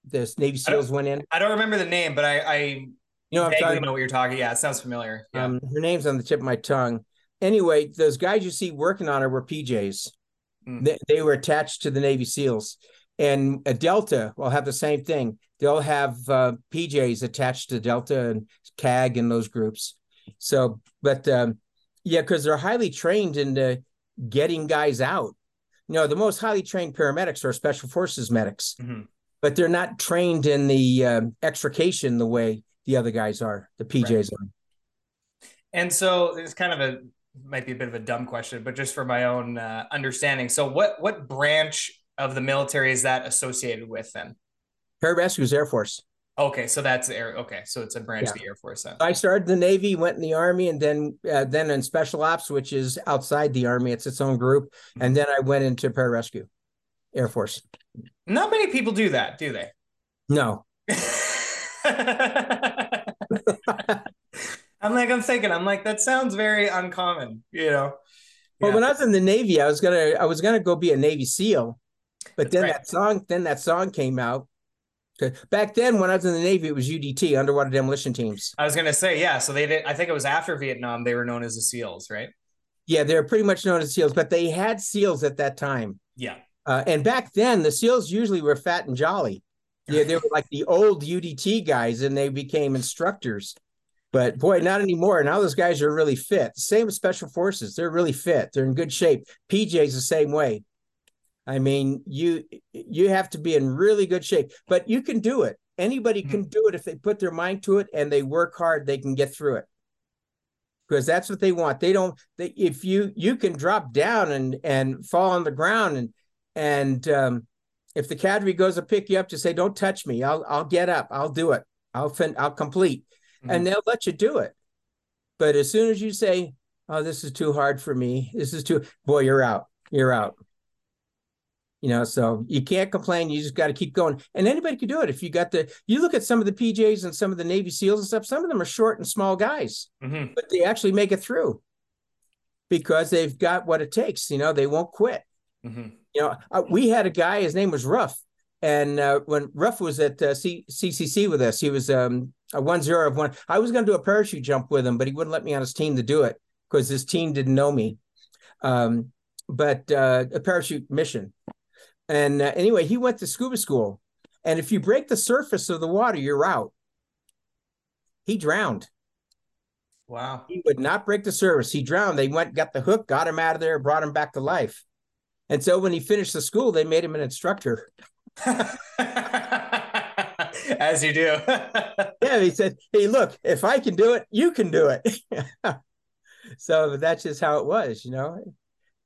The Navy SEALs went in. I don't remember the name, but I, I You know I'm talking know what you're talking. Yeah, it sounds familiar. Yeah. Um, her name's on the tip of my tongue. Anyway, those guys you see working on her were PJs. Mm. They, they were attached to the Navy SEALs, and a Delta will have the same thing. They'll have uh, PJs attached to Delta and CAG and those groups. So, but um, yeah, because they're highly trained into getting guys out. You know, the most highly trained paramedics are special forces medics, Mhm. but they're not trained in the um, extrication the way the other guys are. The PJs are. And so it's kind of a might be a bit of a dumb question, but just for my own uh, understanding. So what what branch of the military is that associated with then? Pararescues Air Force. Okay, so that's air. Okay, so it's a branch Yeah. of the Air Force then. I started the Navy, went in the Army, and then uh, then in Special Ops, which is outside the Army, it's its own group, and then I went into pararescue, Air Force. Not many people do that, do they? No, I'm like, I'm thinking, I'm like, that sounds very uncommon, you know. well, Yeah. when I was in the Navy, I was gonna I was gonna go be a Navy SEAL, but That's then right. that song then that song came out. Back then, when I was in the Navy, it was UDT, Underwater Demolition Teams. I was gonna say, yeah. So they did. I think it was after Vietnam. They were known as the SEALs, right? Yeah, they're pretty much known as SEAls, but they had SEAls at that time. Yeah. Uh, and back then, the SEAls usually were fat and jolly. Yeah, they were like the old UDT guys, and they became instructors. But boy, not anymore. Now those guys are really fit. Same with Special Forces; they're really fit. They're in good shape. PJ's the same way. I mean, you you have to be in really good shape, but you can do it. Anybody can do it if they put their mind to it and they work hard. They can get through it because that's what they want. They don't. They, if you you can drop down and and fall on the ground and and um, if the cadre goes to pick you up, just say, "Don't touch me. I'll I'll get up. I'll do it. I'll fin- I'll complete," and they'll let you do it. But as soon as you say, "Oh, this is too hard for me. This is too," boy, you're out. You're out. You know, so you can't complain. You just got to keep going. And anybody can do it if you got the. You look at some of the PJs and some of the Navy SEALs and stuff. Some of them are short and small guys Mhm. but they actually make it through because they've got what it takes. You know, they won't quit. Mhm. You know, uh, we had a guy, his name was Ruff. And uh, when Ruff was at uh, C- CCC with us, he was um, a one zero of one. I was going to do a parachute jump with him, but he wouldn't let me on his team to do it because his team didn't know me. Um, but uh, a parachute mission. And uh, anyway, he went to scuba school. And if you break the surface of the water, you're out. He drowned. Wow. He would not break the surface. He drowned. They went, got the hook, got him out of there, brought him back to life. And so when he finished the school, they made him an instructor. As you do. Yeah, he said, "Hey, look, if I can do it, you can do it." so that's just how it was, you know.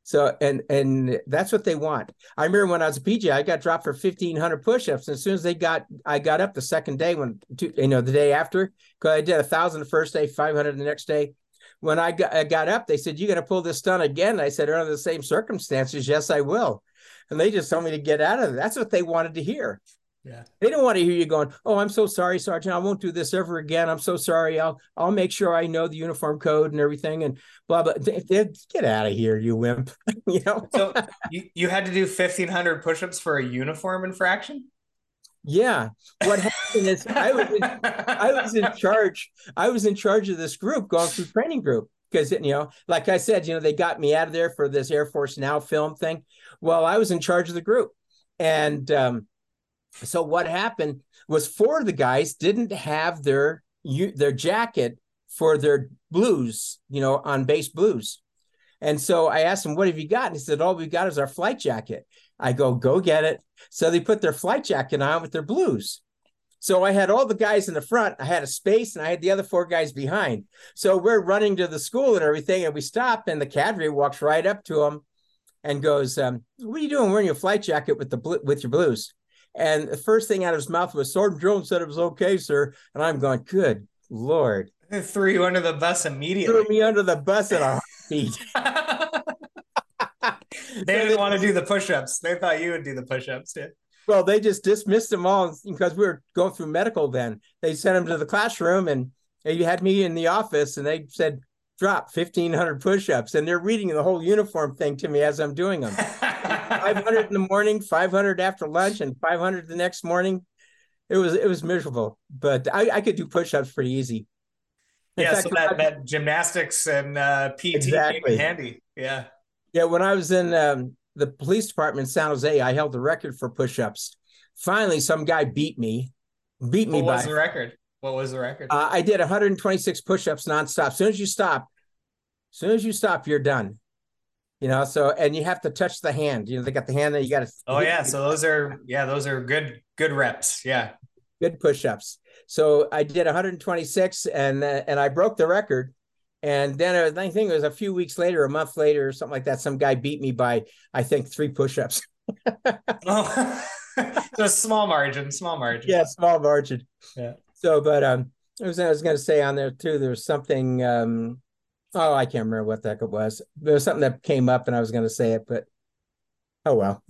So and and that's what they want. I remember when I was a PJ, I got dropped for fifteen hundred push-ups. And as soon as they got, I got up the second day when you know the day after because I did a thousand the first day, five hundred the next day. When I got, I got up, they said, "You got to pull this stunt again." I said, "Under the same circumstances, yes, I will." And they just told me to get out of it. That's what they wanted to hear. yeah. They don't want to hear you going, "Oh, I'm so sorry, Sergeant. I won't do this ever again. I'm so sorry. I'll I'll make sure I know the uniform code and everything." And blah blah. They- they- get out of here, you wimp. you know. So you, you had to do 1,500 push-ups for a uniform infraction? Yeah. What happened is I was in, I was in charge. I was in charge of this group going through training group because you know, like I said, you know, they got me out of there for this Air Force Now film thing. Well, I was in charge of the group, and um, so what happened was four of the guys didn't have their their jacket for their blues, you know, on base blues. And so I asked him, "What have you got?" And he said, "All we got is our flight jacket." I go, "Go get it." So they put their flight jacket on with their blues. So I had all the guys in the front. I had a space, and I had the other four guys behind. So we're running to the school and everything, and we stop, and the cadre walks right up to him and goes, um, "What are you doing wearing your flight jacket with the bl- with your blues?" And the first thing out of his mouth was, "Sergeant Jones said it was okay, sir." And I'm going, "Good lord!" Threw you under the bus immediately. Threw me under the bus at a heartbeat. they didn't want to do the push-ups. They thought you would do the push-ups. Yeah. Well, they just dismissed them all because we were going through medical then. They sent them to the classroom and you had me in the office and they said, drop 1500 push-ups. And they're reading the whole uniform thing to me as I'm doing them. 500 in the morning, 500 after lunch and 500 the next morning. It was, it was miserable, but I, I could do push-ups pretty easy. In yeah. Fact, so that, I, that gymnastics and uh, PT exactly. handy. Yeah. Yeah. When I was in, um, the police department in San Jose, I held the record for push-ups. Finally, some guy beat me. Beat me what was by, the record? What was the record? Uh, I did 126 push-ups nonstop. As soon as you stop, as soon as you stop, you're done. You know, so and you have to touch the hand. You know, they got the hand that you got to. Oh yeah, so those are yeah, those are good good reps. Yeah, good push-ups. So I did 126, and uh, and I broke the record. And then I think it was a few weeks later, a month later, or something like that. Some guy beat me by, I think, three push-ups. oh, so small margin, small margin. Yeah, small margin. Yeah. So, but um, I was I was going to say on there too. There was something. Um, oh, I can't remember what the heck it was. There was something that came up, and I was going to say it, but oh well.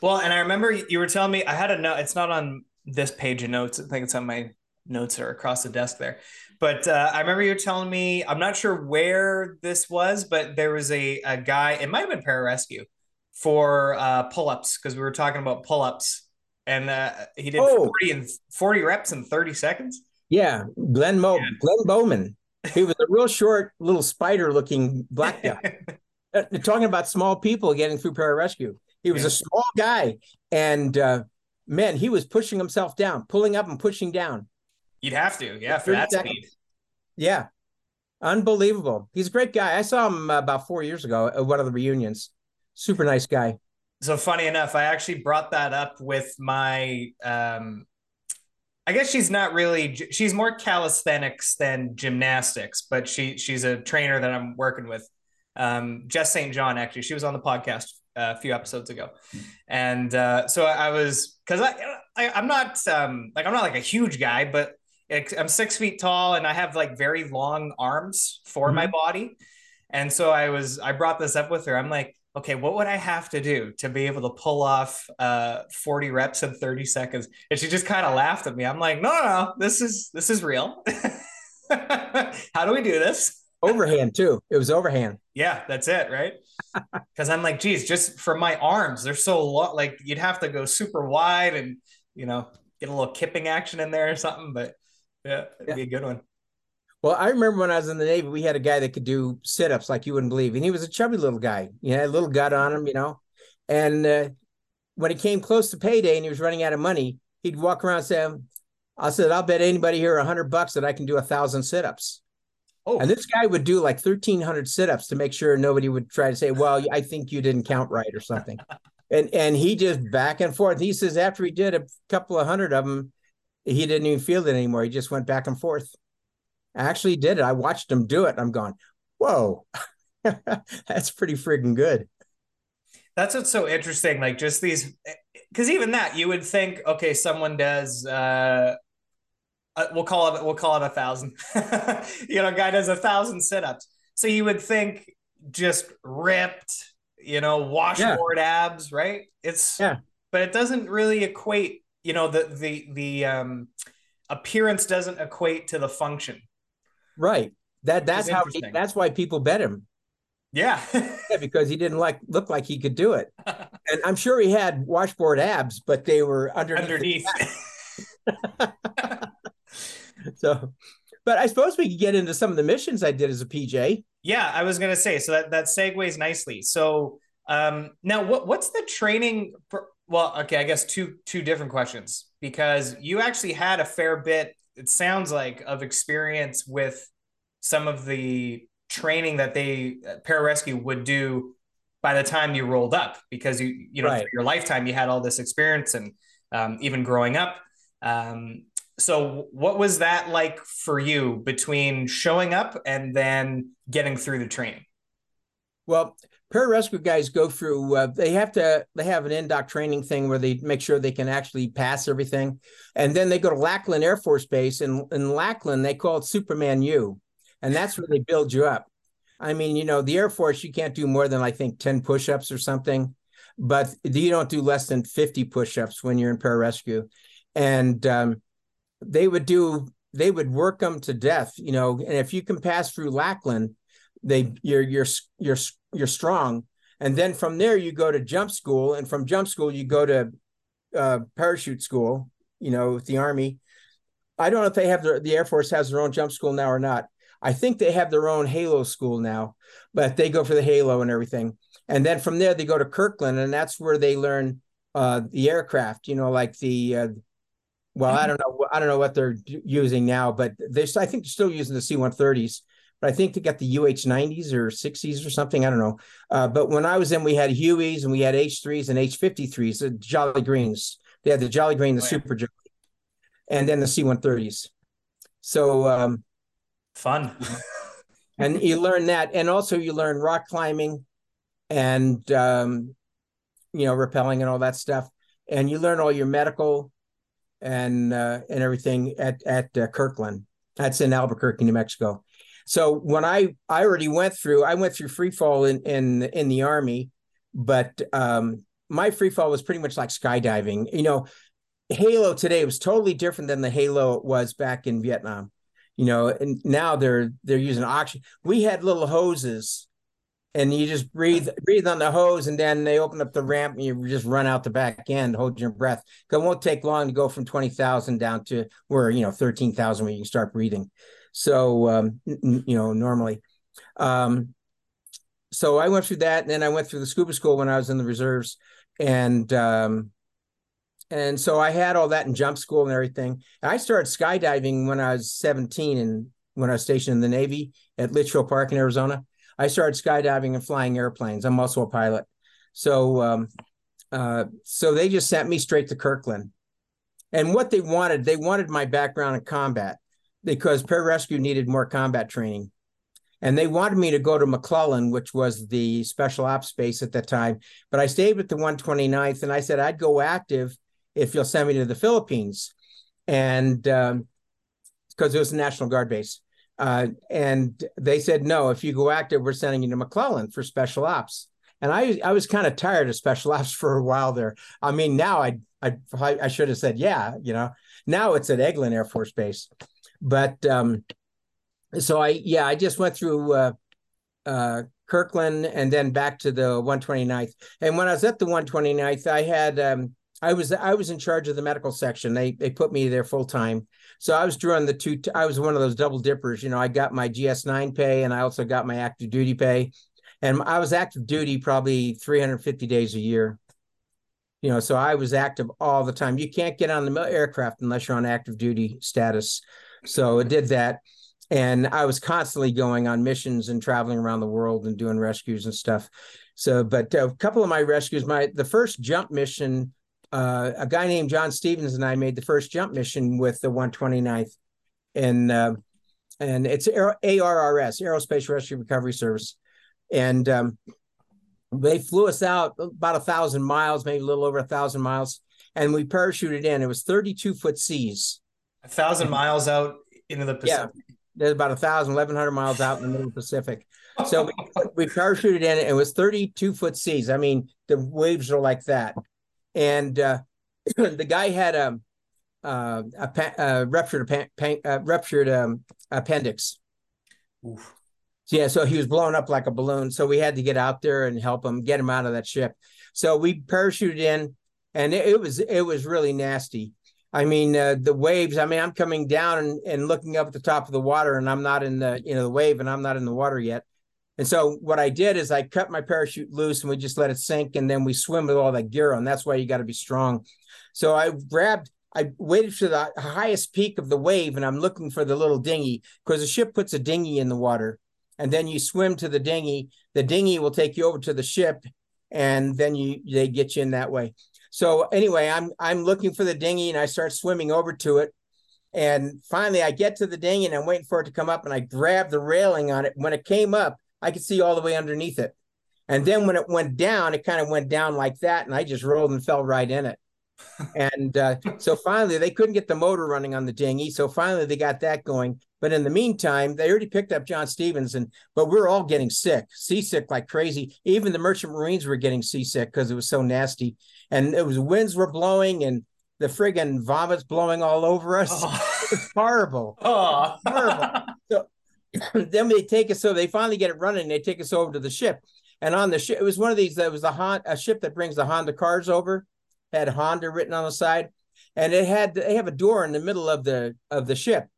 Well, and I remember you were telling me I had a note. It's not on this page of notes. I think it's on my notes that are across the desk there. But uh, I remember you telling me, I'm not sure where this was, but there was a, a guy, it might have been pararescue for uh, pull ups because we were talking about pull ups and uh, he did oh. 40 and 40 reps in 30 seconds. Yeah. Glenn Mo, yeah. Glenn Bowman. He was a real short little spider looking black guy. Uh, talking about small people getting through pararescue. He was yeah. a small guy and uh, man, he was pushing himself down, pulling up and pushing down. You'd have to, yeah, for that seconds. speed. Yeah, unbelievable. He's a great guy. I saw him uh, about four years ago at one of the reunions. Super nice guy. So funny enough, I actually brought that up with my. Um, I guess she's not really. She's more calisthenics than gymnastics, but she she's a trainer that I'm working with. Um, Jess St. John, actually, she was on the podcast a few episodes ago, and uh, so I was because I, I am not um, like I'm not like a huge guy, but I'm six feet tall and I have like very long arms for mm-hmm. my body. And so I was, I brought this up with her. I'm like, okay, what would I have to do to be able to pull off uh, 40 reps in 30 seconds? And she just kind of laughed at me. I'm like, no, no, no this is, this is real. How do we do this? Overhand too. It was overhand. Yeah, that's it. Right. Cause I'm like, geez, just for my arms, they're so long, like you'd have to go super wide and, you know, get a little kipping action in there or something. But yeah, it'd yeah. be a good one. Well, I remember when I was in the Navy, we had a guy that could do sit ups like you wouldn't believe. And he was a chubby little guy, you know, a little gut on him, you know. And uh, when it came close to payday and he was running out of money, he'd walk around and say, I said, I'll bet anybody here a hundred bucks that I can do a thousand sit ups. Oh. And this guy would do like 1,300 sit ups to make sure nobody would try to say, well, I think you didn't count right or something. and and he just back and forth. He says after he did a couple of hundred of them, he didn't even feel it anymore. He just went back and forth. I actually did it. I watched him do it. I'm going, whoa, that's pretty freaking good. That's what's so interesting. Like just these, because even that you would think, okay, someone does. uh, uh we'll call it. We'll call it a thousand. you know, guy does a thousand sit-ups. So you would think just ripped, you know, washboard yeah. abs, right? It's yeah, but it doesn't really equate you know the the the um, appearance doesn't equate to the function. Right. That that's how he, that's why people bet him. Yeah. yeah, because he didn't like look like he could do it. and I'm sure he had washboard abs, but they were underneath. Underneath. so, but I suppose we could get into some of the missions I did as a PJ. Yeah, I was gonna say so that that segues nicely. So um, now, what what's the training well, okay, I guess two two different questions because you actually had a fair bit. It sounds like of experience with some of the training that they uh, pararescue would do by the time you rolled up because you you know right. your lifetime you had all this experience and um, even growing up. Um, so what was that like for you between showing up and then getting through the training? Well, pararescue guys go through uh, they have to they have an indoc training thing where they make sure they can actually pass everything and then they go to lackland air force base and in lackland they call it superman u and that's where they build you up I mean, you know, the Air Force, you can't do more than I think 10 push-ups or something, but you don't do less than 50 push-ups when you're in pararescue. And um, they would do, they would work them to death, you know, and if you can pass through Lackland, they you're you're you're you're strong. And then from there you go to jump school, and from jump school you go to uh, parachute school, you know, with the Army. I don't know if they have their, the Air Force has their own jump school now or not. I think they have their own Halo school now, but they go for the Halo and everything. And then from there, they go to Kirtland, and that's where they learn uh, the aircraft. You know, like the uh, well, I don't know, I don't know what they're using now, but they I think they're still using the C-130s. But I think they got the UH-90s or 60s or something. I don't know. Uh, but when I was in, we had Hueys and we had H3s and H53s, the Jolly Greens. They had the Jolly Green, the oh, yeah. Super Jolly, and then the C-130s. So um, Fun. and you learn that. And also you learn rock climbing and, um, you know, rappelling and all that stuff. And you learn all your medical and uh, and everything at at uh, Kirtland. That's in Albuquerque, New Mexico. So when I I already went through, I went through free fall in in in the army, but um, my free fall was pretty much like skydiving. You know, Halo today was totally different than the Halo it was back in Vietnam. You know and now they're they're using oxygen we had little hoses and you just breathe breathe on the hose and then they open up the ramp and you just run out the back end hold your breath. It won't take long to go from 20000 down to where you know 13000 where you can start breathing so um, you know normally um, so i went through that and then i went through the scuba school when i was in the reserves and um, and so I had all that in jump school and everything. I started skydiving when I was 17 and when I was stationed in the Navy at Litchfield Park in Arizona. I started skydiving and flying airplanes. I'm also a pilot. So um, uh, so they just sent me straight to Kirtland. And what they wanted, they wanted my background in combat because pararescue needed more combat training. And they wanted me to go to McClellan, which was the special ops base at that time. But I stayed with the 129th and I said I'd go active if you'll send me to the Philippines. And because um, it was a National Guard base. Uh, and they said, no, if you go active, we're sending you to McClellan for special ops. And I, I was kind of tired of special ops for a while there. I mean, now I, I, I should have said, yeah, you know, now it's at Eglin Air Force Base. But um, so I, yeah, I just went through uh, uh, Kirtland and then back to the 129th. And when I was at the 129th, I had um, I was I was in charge of the medical section. They they put me there full time. So I was drawing the two. I was one of those double dippers. You know, I got my GS nine pay and I also got my active duty pay, and I was active duty probably 350 days a year. You know, so I was active all the time. You can't get on the aircraft unless you're on active duty status. So I did that, and I was constantly going on missions and traveling around the world and doing rescues and stuff. So, but a couple of my rescues, my the first jump mission uh, a guy named John Stevens and I made the first jump mission with the 129th, and uh, and it's ARRS, Aerospace Rescue Recovery Service, and um, they flew us out about a thousand miles, maybe a little over a thousand miles, and we parachuted in. It was 32 foot seas. A thousand miles out into the Pacific. Yeah, there's about a thousand, 1100 miles out in the middle of the Pacific. So we, we parachuted in. and It was 32 foot seas. I mean, the waves are like that and uh, the guy had a uh, a, a ruptured a ruptured um, appendix. Oof. Yeah, so he was blown up like a balloon. So we had to get out there and help him get him out of that ship. So we parachuted in, and it, it was it was really nasty. I mean, uh, the waves. I mean, I'm coming down and, and looking up at the top of the water, and I'm not in the you know the wave, and I'm not in the water yet. And so what I did is I cut my parachute loose and we just let it sink and then we swim with all that gear on. That's why you got to be strong. So I grabbed, I waited for the highest peak of the wave and I'm looking for the little dinghy because the ship puts a dinghy in the water and then you swim to the dinghy. The dinghy will take you over to the ship and then you they get you in that way. So anyway, I'm I'm looking for the dinghy and I start swimming over to it. And finally I get to the dinghy and I'm waiting for it to come up and I grab the railing on it. When it came up, I could see all the way underneath it. And then when it went down, it kind of went down like that, and I just rolled and fell right in it. And uh, so finally, they couldn't get the motor running on the dinghy. So finally, they got that going, But in the meantime, they already picked up John Stevens, and but we are all getting sick, seasick like crazy. Even the merchant marines were getting seasick because it was so nasty, and it was winds were blowing and the friggin' vomits blowing all over us. Oh. It's horrible. Oh. horrible. So then they take us. So they finally get it running. They take us over to the ship, and on the ship, it was one of these. That was a Honda, a ship that brings the Honda cars over. Had Honda written on the side, and it had they have a door in the middle of the of the ship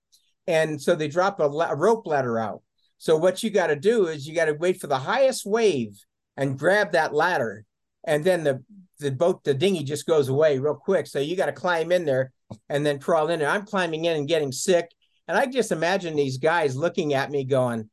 and so they drop a, la- rope ladder out. So what you got to do is you got to wait for the highest wave and grab that ladder, and then the the boat the dinghy just goes away real quick. So you got to climb in there and then crawl in there. I'm climbing in and getting sick, and I just imagine these guys looking at me going,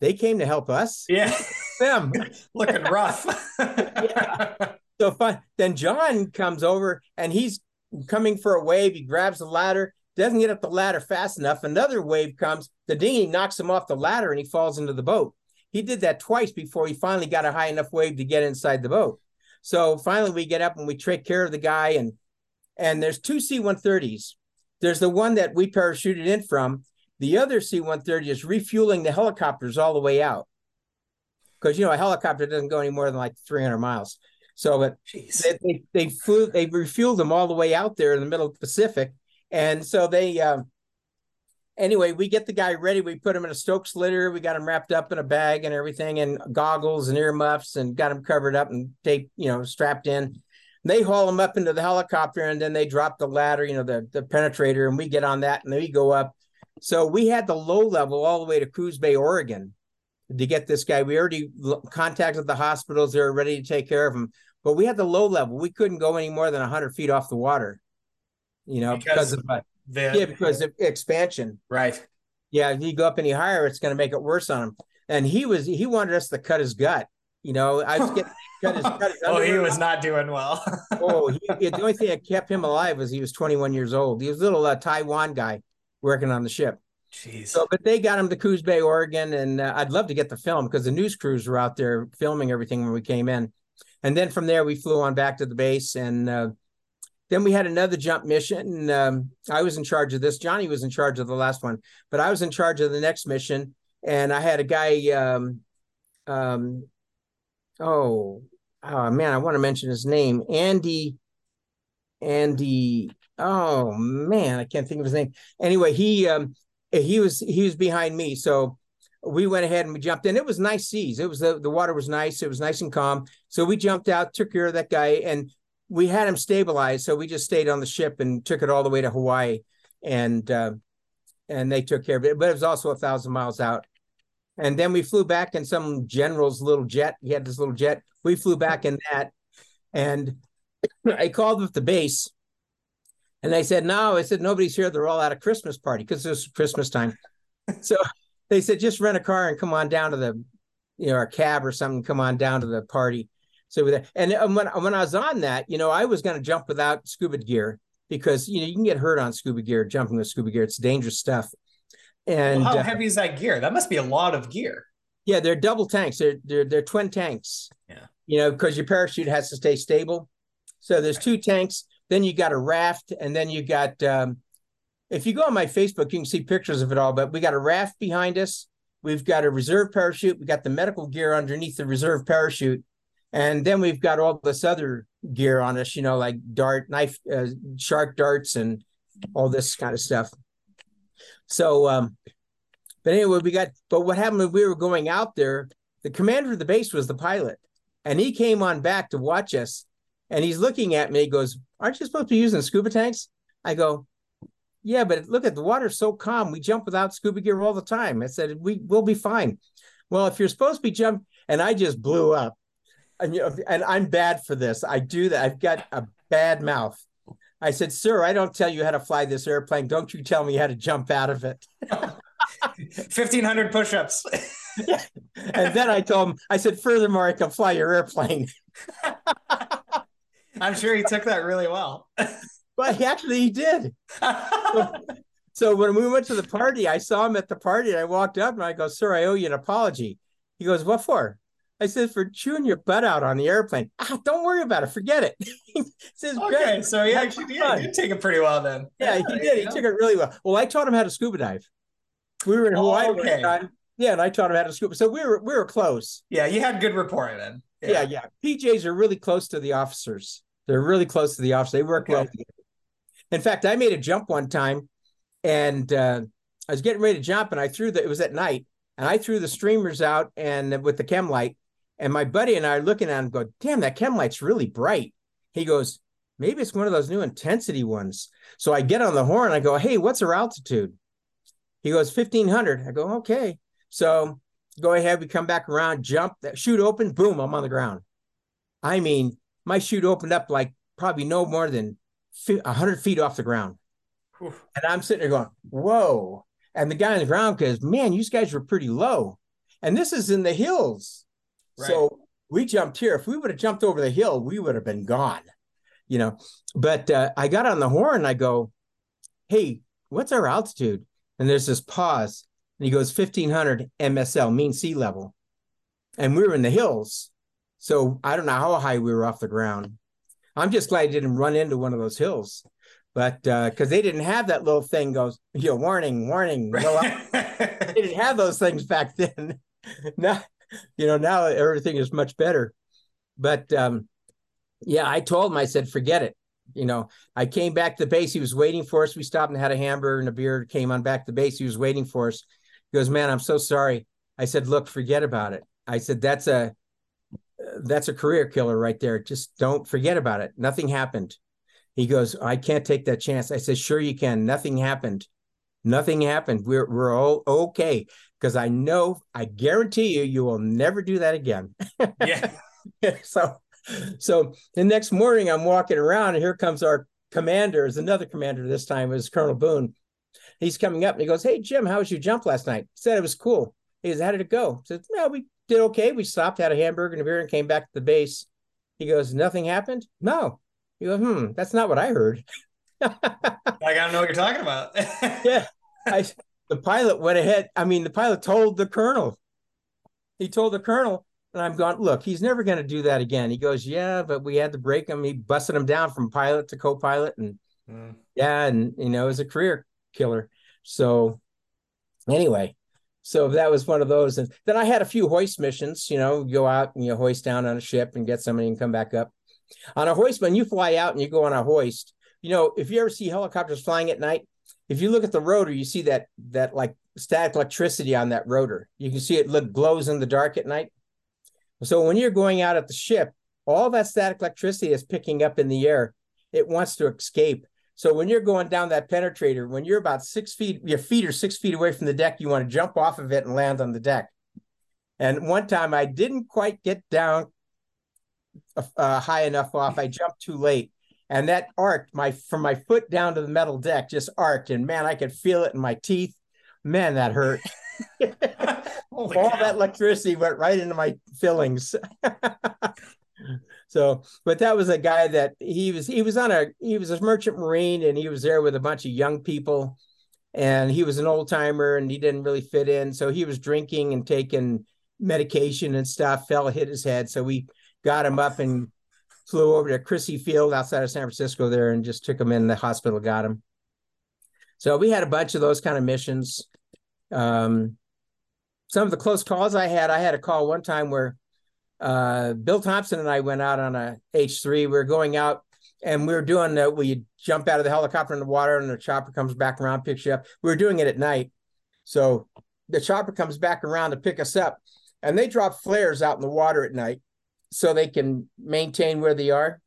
"They came to help us." Yeah, them looking rough. yeah. So fun. Then John comes over and he's coming for a wave. He grabs the ladder doesn't get up the ladder fast enough. Another wave comes, the dinghy knocks him off the ladder and he falls into the boat. He did that twice before he finally got a high enough wave to get inside the boat. So finally we get up and we take care of the guy and and there's two C-130s. There's the one that we parachuted in from. The other C-130 is refueling the helicopters all the way out. Because you know a helicopter doesn't go any more than like 300 miles. So but they, they, flew they refueled them all the way out there in the middle of the Pacific and so they, uh, anyway, we get the guy ready. We put him in a Stokes litter. We got him wrapped up in a bag and everything, and goggles and earmuffs, and got him covered up and taped, you know, strapped in. They haul him up into the helicopter, and then they drop the ladder, you know, the the penetrator, and we get on that, and then we go up. So we had the low level all the way to Coos Bay, Oregon, to get this guy. We already contacted the hospitals; they were ready to take care of him. But we had the low level. We couldn't go any more than hundred feet off the water you know, because, because of uh, the, yeah, because of expansion. Right. Yeah, if you go up any higher, it's going to make it worse on him. And he was he wanted us to cut his gut. You know, I was getting cut his, cut his Oh, he was not doing well. oh, he, the only thing that kept him alive was he was 21 years old. He was a little uh, Taiwan guy working on the ship. Jeez. So, but they got him to Coos Bay, Oregon, and uh, I'd love to get the film because the news crews were out there filming everything when we came in. And then from there, we flew on back to the base, and uh, then we had another jump mission. Um, I was in charge of this. Johnny was in charge of the last one, but I was in charge of the next mission. And I had a guy. Um, um, oh, oh man, I want to mention his name, Andy. Andy. Oh man, I can't think of his name. Anyway, he um, he was he was behind me, so we went ahead and we jumped in. It was nice seas. It was the, the water was nice. It was nice and calm. So we jumped out, took care of that guy, and we had him stabilized, so we just stayed on the ship and took it all the way to Hawaii, and uh, and they took care of it. But it was also a thousand miles out. And then we flew back in some general's little jet. He had this little jet. We flew back in that, and I called with the base, and they said no. I said nobody's here. They're all at a Christmas party because it was Christmas time. so they said just rent a car and come on down to the, you know, a cab or something. Come on down to the party. So with that, and when when I was on that, you know, I was going to jump without scuba gear because you know you can get hurt on scuba gear jumping with scuba gear. It's dangerous stuff. And well, how uh, heavy is that gear? That must be a lot of gear. Yeah, they're double tanks. They're they're they're twin tanks. Yeah. You know, because your parachute has to stay stable. So there's two tanks. Then you got a raft, and then you got. Um, if you go on my Facebook, you can see pictures of it all. But we got a raft behind us. We've got a reserve parachute. We got the medical gear underneath the reserve parachute, and then we've got all this other gear on us, you know, like dart, knife, uh, shark darts, and all this kind of stuff. So, um, but anyway, we got, but what happened when we were going out there, the commander of the base was the pilot, and he came on back to watch us. And he's looking at me, he goes, Aren't you supposed to be using scuba tanks? I go, Yeah, but look at the water's so calm. We jump without scuba gear all the time. I said, We will be fine. Well, if you're supposed to be jump, and I just blew up and, you know, and I'm bad for this. I do that. I've got a bad mouth. I said, Sir, I don't tell you how to fly this airplane. Don't you tell me how to jump out of it. 1,500 push ups. yeah. And then I told him, I said, Furthermore, I can fly your airplane. I'm sure he took that really well. But he actually he did. so, so when we went to the party, I saw him at the party and I walked up and I go, Sir, I owe you an apology. He goes, What for? I said, for chewing your butt out on the airplane. Ah, don't worry about it. Forget it. he says, okay, so he actually did, did take it pretty well then. Yeah, he did. He took it really well. Well, I taught him how to scuba dive. We were in Oh, Hawaii. okay. one time. Yeah, and I taught him how to scuba. So we were we were close. Yeah, you had good rapport then. Yeah, yeah. PJs are really close to the officers. They're really close to the officers. They work well together. In fact, I made a jump one time, and uh, I was getting ready to jump, and I threw the. It was at night, and I threw the streamers out and with the chem light, and my buddy and I are looking at him, go, "Damn, that chem light's really bright." He goes, "Maybe it's one of those new intensity ones." So I get on the horn. I go, "Hey, what's our altitude?" He goes, 1500. I go, "Okay." So go ahead. We come back around, jump, that chute open, boom, I'm on the ground. I mean, my chute opened up like probably no more than 100 feet off the ground. Oof. And I'm sitting there going, whoa. And the guy on the ground goes, man, you guys were pretty low. And this is in the hills. So we jumped here. If we would have jumped over the hill, we would have been gone, you know. But uh, I got on the horn. I go, hey, what's our altitude? And there's this pause. And he goes, 1500 MSL, mean sea level. And we were in the hills. So I don't know how high we were off the ground. I'm just glad I didn't run into one of those hills. But because they didn't have that little thing goes, you know, warning, warning. No, they didn't have those things back then. now, you know, now everything is much better. But um, yeah, I told him, I said, forget it. You know, I came back to the base. He was waiting for us. We stopped and had a hamburger and a beer. Came on back to the base. He was waiting for us. He goes, man, I'm so sorry. I said, look, forget about it. I said, that's a that's a career killer right there. Just don't forget about it. Nothing happened. He goes, I can't take that chance. I said, sure you can. Nothing happened. Nothing happened. We're we're all okay because I know, I guarantee you, you will never do that again. yeah. so, so the next morning, I'm walking around, and here comes our commander. Is another commander this time. It was Colonel Boone. He's coming up, and he goes, "Hey Jim, how was your jump last night?" He said it was cool. He goes, "How did it go?" I said, "No, we did okay. We stopped, had a hamburger and a beer, and came back to the base." He goes, "Nothing happened." No. He goes, "Hmm, that's not what I heard." I gotta know what you're talking about. yeah. I, the pilot went ahead. I mean, the pilot told the colonel. He told the colonel, and I'm going, look, he's never going to do that again. He goes, yeah, but we had to break him. He busted him down from pilot to co-pilot, and Mm. yeah, and you know, it was a career killer. So anyway, so that was one of those. And then I had a few hoist missions. You know, go out and you hoist down on a ship and get somebody and come back up. On a hoist, when you fly out and you go on a hoist, you know, if you ever see helicopters flying at night, if you look at the rotor, you see that that like static electricity on that rotor. You can see it look glows in the dark at night. So when you're going out at the ship, all that static electricity is picking up in the air. It wants to escape. So when you're going down that penetrator, when you're about six feet, your feet are six feet away from the deck, you want to jump off of it and land on the deck. And one time I didn't quite get down uh, high enough off. I jumped too late and that arced my from my foot down to the metal deck just arced and man i could feel it in my teeth man that hurt all cow. that electricity went right into my fillings so but that was a guy that he was he was on a he was a merchant marine and he was there with a bunch of young people and he was an old timer and he didn't really fit in so he was drinking and taking medication and stuff fell hit his head so we got him up and flew over to Crissy Field outside of San Francisco there and just took him in the hospital, got him. So we had a bunch of those kind of missions. Um, some of the close calls I had, I had a call one time where uh, Bill Thompson and I went out on a H3. We were going out and we were doing that. We jump out of the helicopter in the water and the chopper comes back around, picks you up. We were doing it at night. So the chopper comes back around to pick us up and they drop flares out in the water at night so they can maintain where they are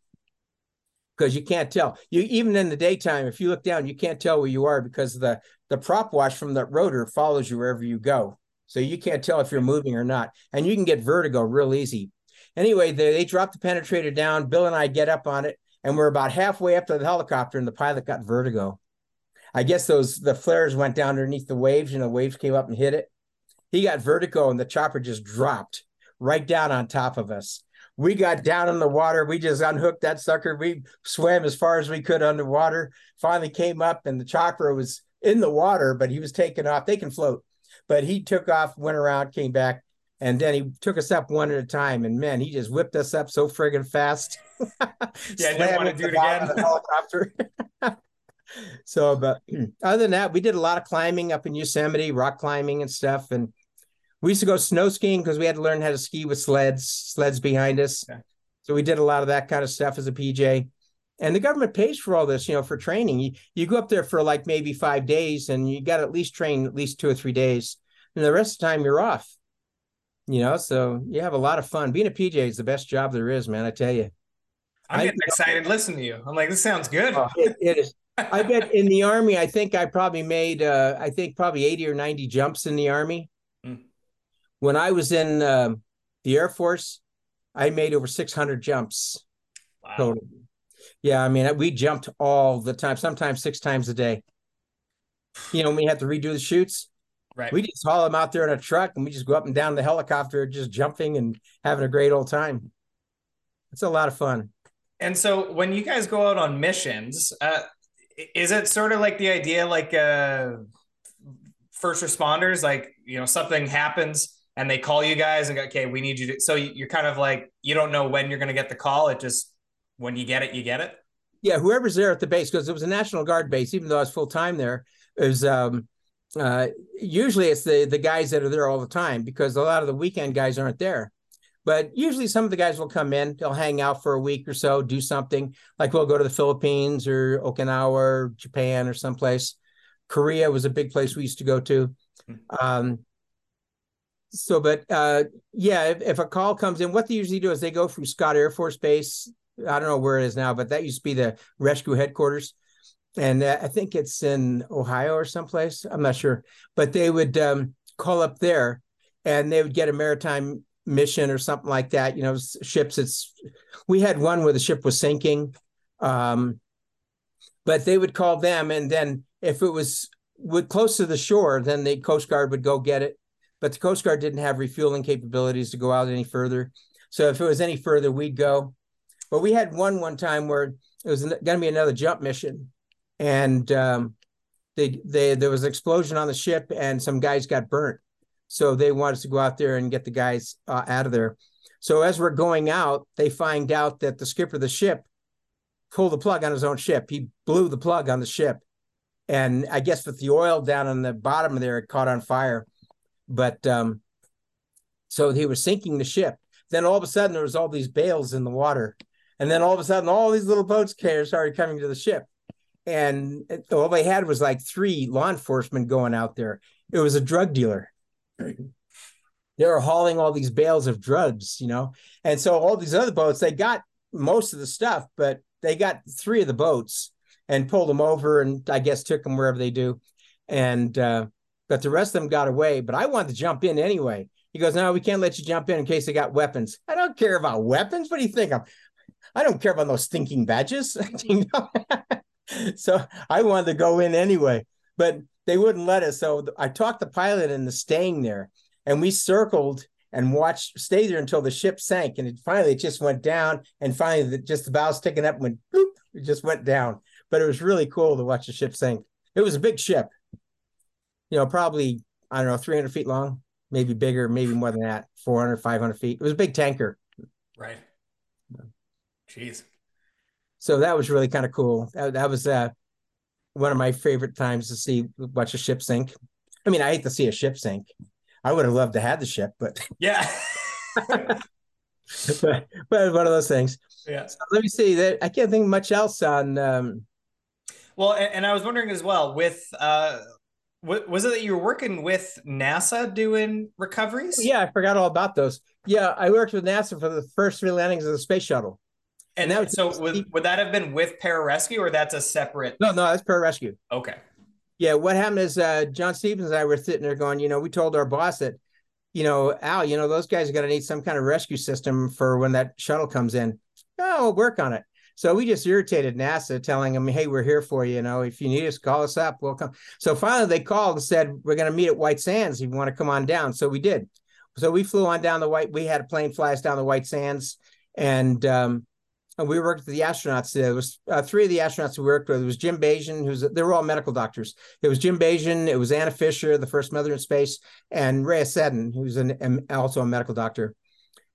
because you can't tell you even in the daytime if you look down you can't tell where you are because the the prop wash from the rotor follows you wherever you go so you can't tell if you're moving or not and you can get vertigo real easy anyway they, they drop the penetrator down bill and i get up on it and we're about halfway up to the helicopter and the pilot got vertigo i guess those the flares went down underneath the waves and the waves came up and hit it he got vertigo and the chopper just dropped right down on top of us we got down in the water. We just unhooked that sucker. We swam as far as we could underwater. Finally came up, and the chopper was in the water, but he was taken off. They can float, but he took off, went around, came back, and then he took us up one at a time. And man, he just whipped us up so friggin' fast. Yeah, I didn't want to do it again. the helicopter. so, but other than that, we did a lot of climbing up in Yosemite, rock climbing and stuff. And we used to go snow skiing because we had to learn how to ski with sleds, sleds behind us. Okay. So we did a lot of that kind of stuff as a PJ. And the government pays for all this, you know, for training. You, you go up there for like maybe five days and you got to at least train at least two or three days. And the rest of the time you're off, you know, so you have a lot of fun. Being a PJ is the best job there is, man. I tell you. I'm getting I, excited listening to you. I'm like, this sounds good. Oh, it, it is. I bet in the army, I think I probably made, uh, I think probably 80 or 90 jumps in the army. Mm. When I was in uh, the Air Force, I made over 600 jumps wow. total. Yeah, I mean, we jumped all the time, sometimes six times a day. You know, we had to redo the chutes. Right. We just haul them out there in a truck and we just go up and down the helicopter, just jumping and having a great old time. It's a lot of fun. And so when you guys go out on missions, uh, is it sort of like the idea like uh, first responders, like, you know, something happens and they call you guys and go, okay, we need you to, so you're kind of like, you don't know when you're going to get the call. It just, when you get it, you get it. Yeah. Whoever's there at the base, because it was a National Guard base, even though I was full time there, is um, uh, usually it's the, the guys that are there all the time because a lot of the weekend guys aren't there. But usually some of the guys will come in, they'll hang out for a week or so, do something. Like we'll go to the Philippines or Okinawa or Japan or someplace. Korea was a big place we used to go to. Um, so, but uh, yeah, if, if, a call comes in, what they usually do is they go from Scott Air Force Base. I don't know where it is now, but that used to be the rescue headquarters. And uh, I think it's in Ohio or someplace. I'm not sure. But they would um, call up there and they would get a maritime mission or something like that. You know, ships. It's we had one where the ship was sinking, um, but they would call them, and then if it was would close to the shore, then the Coast Guard would go get it. But the Coast Guard didn't have refueling capabilities to go out any further. So if it was any further, we'd go. But we had one one time where it was going to be another jump mission, and um, they they there was an explosion on the ship, and some guys got burnt. So they wanted us to go out there and get the guys uh, out of there. So as we're going out, they find out that the skipper of the ship pulled the plug on his own ship. He blew the plug on the ship. And I guess with the oil down on the bottom of there, it caught on fire. But um, so he was sinking the ship. Then all of a sudden, there was all these bales in the water. And then all of a sudden, all these little boats started coming to the ship. And all they had was like three law enforcement going out there. It was a drug dealer they were hauling all these bales of drugs, you know. And so all these other boats, they got most of the stuff, but they got three of the boats and pulled them over and I guess took them wherever they do. And uh, but the rest of them got away. But I wanted to jump in anyway. He goes, No, we can't let you jump in in case they got weapons. I don't care about weapons. What do you think? I'm I don't care about those stinking badges. so I wanted to go in anyway. But they wouldn't let us. So I talked the pilot into staying there, and we circled and watched, stayed there until the ship sank, and it finally it just went down, and finally the, just the bow sticking up went bloop, it just went down. But it was really cool to watch the ship sink. It was a big ship, you know, probably I don't know, 300 feet long, maybe bigger, maybe more than that, 400, 500 feet. It was a big tanker. Right. Jeez. So that was really kind of cool. That, that was uh, one of my favorite times to see watch a ship sink. I mean, I hate to see a ship sink. I would have loved to have the ship, but yeah. but, but one of those things. Yeah. So let me see that I can't think much else on. Um, well, and, and I was wondering as well with uh, was it that you were working with NASA doing recoveries? Yeah, I forgot all about those. Yeah, I worked with NASA for the first three landings of the space shuttle. And, that so would, would that have been with pararescue or that's a separate? No, no, that's pararescue. Okay. Yeah, what happened is uh, John Stevens and I were sitting there going, you know, we told our boss that, you know, Al, you know, those guys are going to need some kind of rescue system for when that shuttle comes in. Oh, we'll work on it. So we just irritated NASA, telling them, "Hey, we're here for you. You know, if you need us, call us up. We'll come." So finally, they called and said, "We're going to meet at White Sands. If you want to come on down." So we did. So we flew on down the White. We had a plane fly us down the White Sands, and um, and we worked with the astronauts. There was uh, three of the astronauts we worked with. It was Jim Bagian, who's they were all medical doctors. It was Jim Bagian, it was Anna Fisher, the first mother in space, and Rhea Seddon, who's an, also a medical doctor.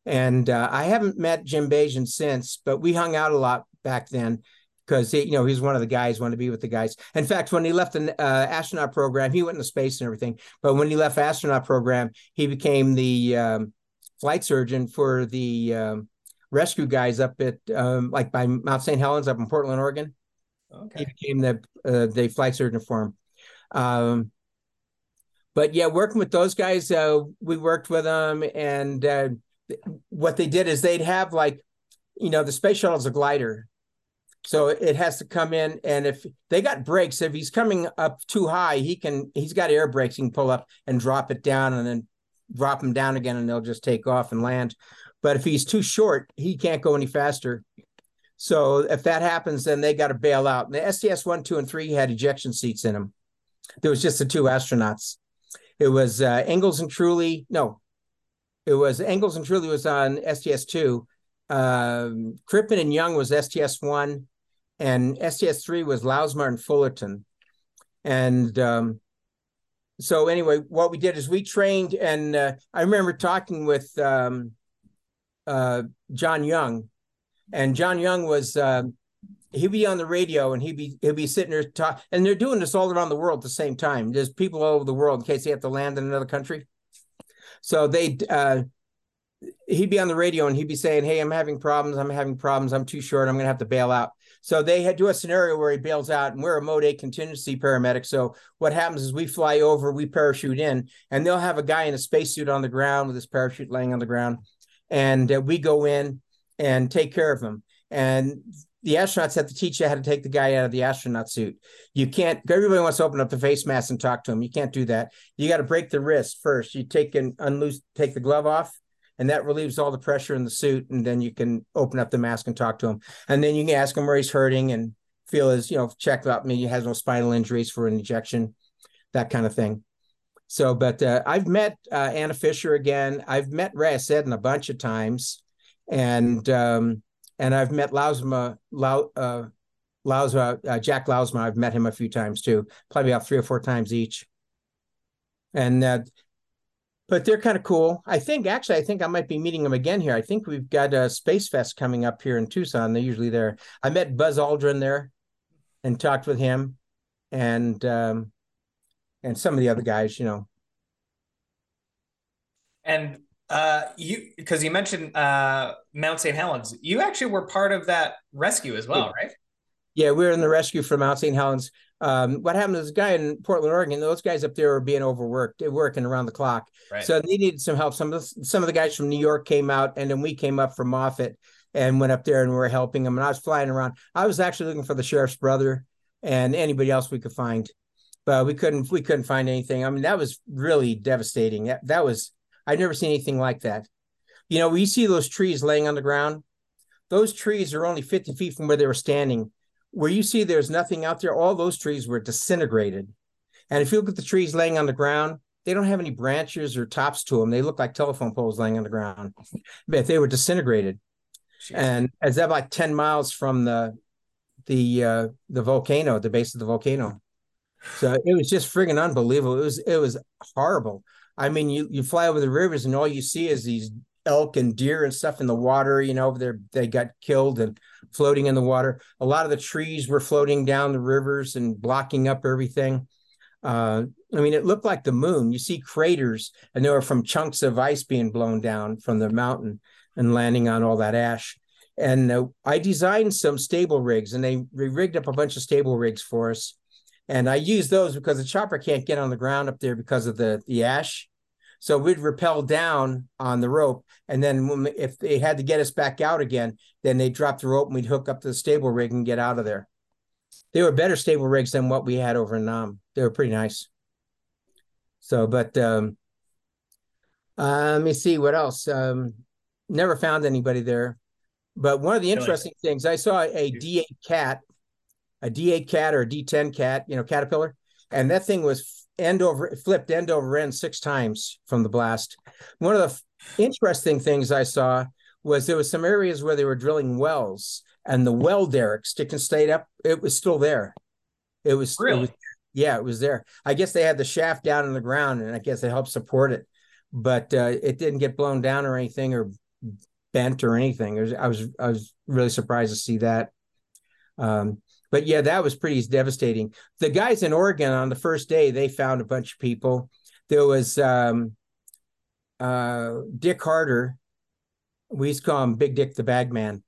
And uh, I haven't met Jim Bagian since, but we hung out a lot back then. because you know he's one of the guys wanted to be with the guys. In fact, when he left the uh, astronaut program, he went into space and everything. But when he left astronaut program, he became the um, flight surgeon for the um, rescue guys up at um, like by Mount St. Helens up in Portland, Oregon. Okay. He became the uh, the flight surgeon for him. Um, but yeah, working with those guys, uh, we worked with them, and uh, what they did is they'd have like, you know, the space shuttle is a glider, so it has to come in, and if they got brakes, if he's coming up too high, he can he's got air brakes. He can pull up and drop it down, and then drop him down again, and they'll just take off and land. But if he's too short, he can't go any faster. So if that happens, then they got to bail out. And the STS one, two, and three had ejection seats in them. There was just the two astronauts. It was uh, Ingalls and Truly. No, it was Ingalls and Truly was on STS two. Um, Crippen and Young was STS one and STS3 was Lousma and Fullerton. And um, so anyway, what we did is we trained, and uh, I remember talking with um, uh, John Young, and John Young was uh, he'd be on the radio and he'd be he'd be sitting there talk, and they're doing this all around the world at the same time. There's people all over the world in case they have to land in another country. So they uh, he'd be on the radio and he'd be saying, "Hey, I'm having problems. I'm having problems. I'm too short. I'm going to have to bail out." So they had to do a scenario where he bails out, and we're a mode A contingency paramedic. So what happens is we fly over, we parachute in, and they'll have a guy in a spacesuit on the ground with his parachute laying on the ground, and uh, we go in and take care of him. And the astronauts have to teach you how to take the guy out of the astronaut suit. You can't. Everybody wants to open up the face mask and talk to him. You can't do that. You got to break the wrist first. You take and unloose, take the glove off, and that relieves all the pressure in the suit and then you can open up the mask and talk to him and then you can ask him where he's hurting and feel his you know check out me he has no spinal injuries for an injection that kind of thing so but uh, i've met uh, anna fisher again i've met Rhea Seddon a bunch of times and um, and i've met lousma Lau, uh, Lousma, uh, Jack Lousma, I've met him a few times too, probably about three or four times each. And uh, but they're kind of cool. I think actually, I think I might be meeting them again here. I think we've got a Space Fest coming up here in Tucson. They're usually there. I met Buzz Aldrin there and talked with him, and um, and some of the other guys, you know. And uh, you because you mentioned uh, Mount St. Helens, you actually were part of that rescue as well, right? Yeah, we were in the rescue for Mount St. Helens um, what happened to this guy in Portland, Oregon? Those guys up there were being overworked, working around the clock. Right. So they needed some help. Some of the, some of the guys from New York came out, and then we came up from Moffett and went up there and we were helping them. And I was flying around. I was actually looking for the sheriff's brother and anybody else we could find, but we couldn't. We couldn't find anything. I mean, that was really devastating. That, that was I'd never seen anything like that. You know, we see those trees laying on the ground. Those trees are only 50 feet from where they were standing where you see there's nothing out there, all those trees were disintegrated. And if you look at the trees laying on the ground, they don't have any branches or tops to them. They look like telephone poles laying on the ground, but they were disintegrated. Jeez. And as that like 10 miles from the the uh, the volcano, the base of the volcano. So it was just friggin' unbelievable. It was it was horrible. I mean, you you fly over the rivers and all you see is these elk and deer and stuff in the water. You know, they they got killed and floating in the water. A lot of the trees were floating down the rivers and blocking up everything. Uh, I mean, it looked like the moon. You see craters, and they were from chunks of ice being blown down from the mountain and landing on all that ash. And uh, I designed some stable rigs, and they rigged up a bunch of stable rigs for us. And I used those because the chopper can't get on the ground up there because of the the ash. So we'd rappel down on the rope, and then when, if they had to get us back out again, then they'd drop the rope and we'd hook up to the stable rig and get out of there. They were better stable rigs than what we had over in Nam. They were pretty nice. So, but um, uh, let me see what else. Um, never found anybody there. But one of the interesting things, I saw a D8 cat, a D8 cat or a D10 cat, you know, caterpillar, and that thing was end over flipped end over end six times from the blast. One of the interesting things I saw was there was some areas where they were drilling wells and the well derrick sticking straight up, it was still there. It was, really? It was, yeah, it was there. I guess they had the shaft down in the ground and I guess it helped support it, but uh, it didn't get blown down or anything or bent or anything. Was, I was I was really surprised to see that. Um, but yeah, that was pretty devastating. The guys in Oregon on the first day, they found a bunch of people. There was um, uh, Dick Harder. We used to call him Big Dick the Bag Man,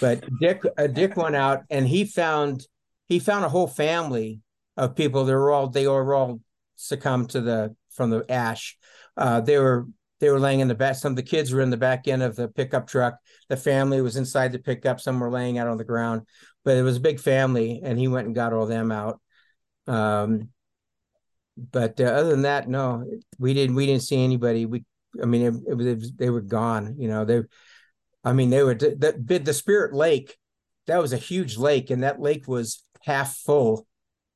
but Dick uh, Dick went out and he found he found a whole family of people. They were all they were all succumbed to the from the ash. Uh, they were they were laying in the back. Some of the kids were in the back end of the pickup truck. The family was inside the pickup. Some were laying out on the ground, but it was a big family, and he went and got all them out. Um, but uh, other than that, no, we didn't. We didn't see anybody. We, I mean, it, it was, it they were gone. You know, they, I mean, they were the the Spirit Lake. That was a huge lake, and that lake was half full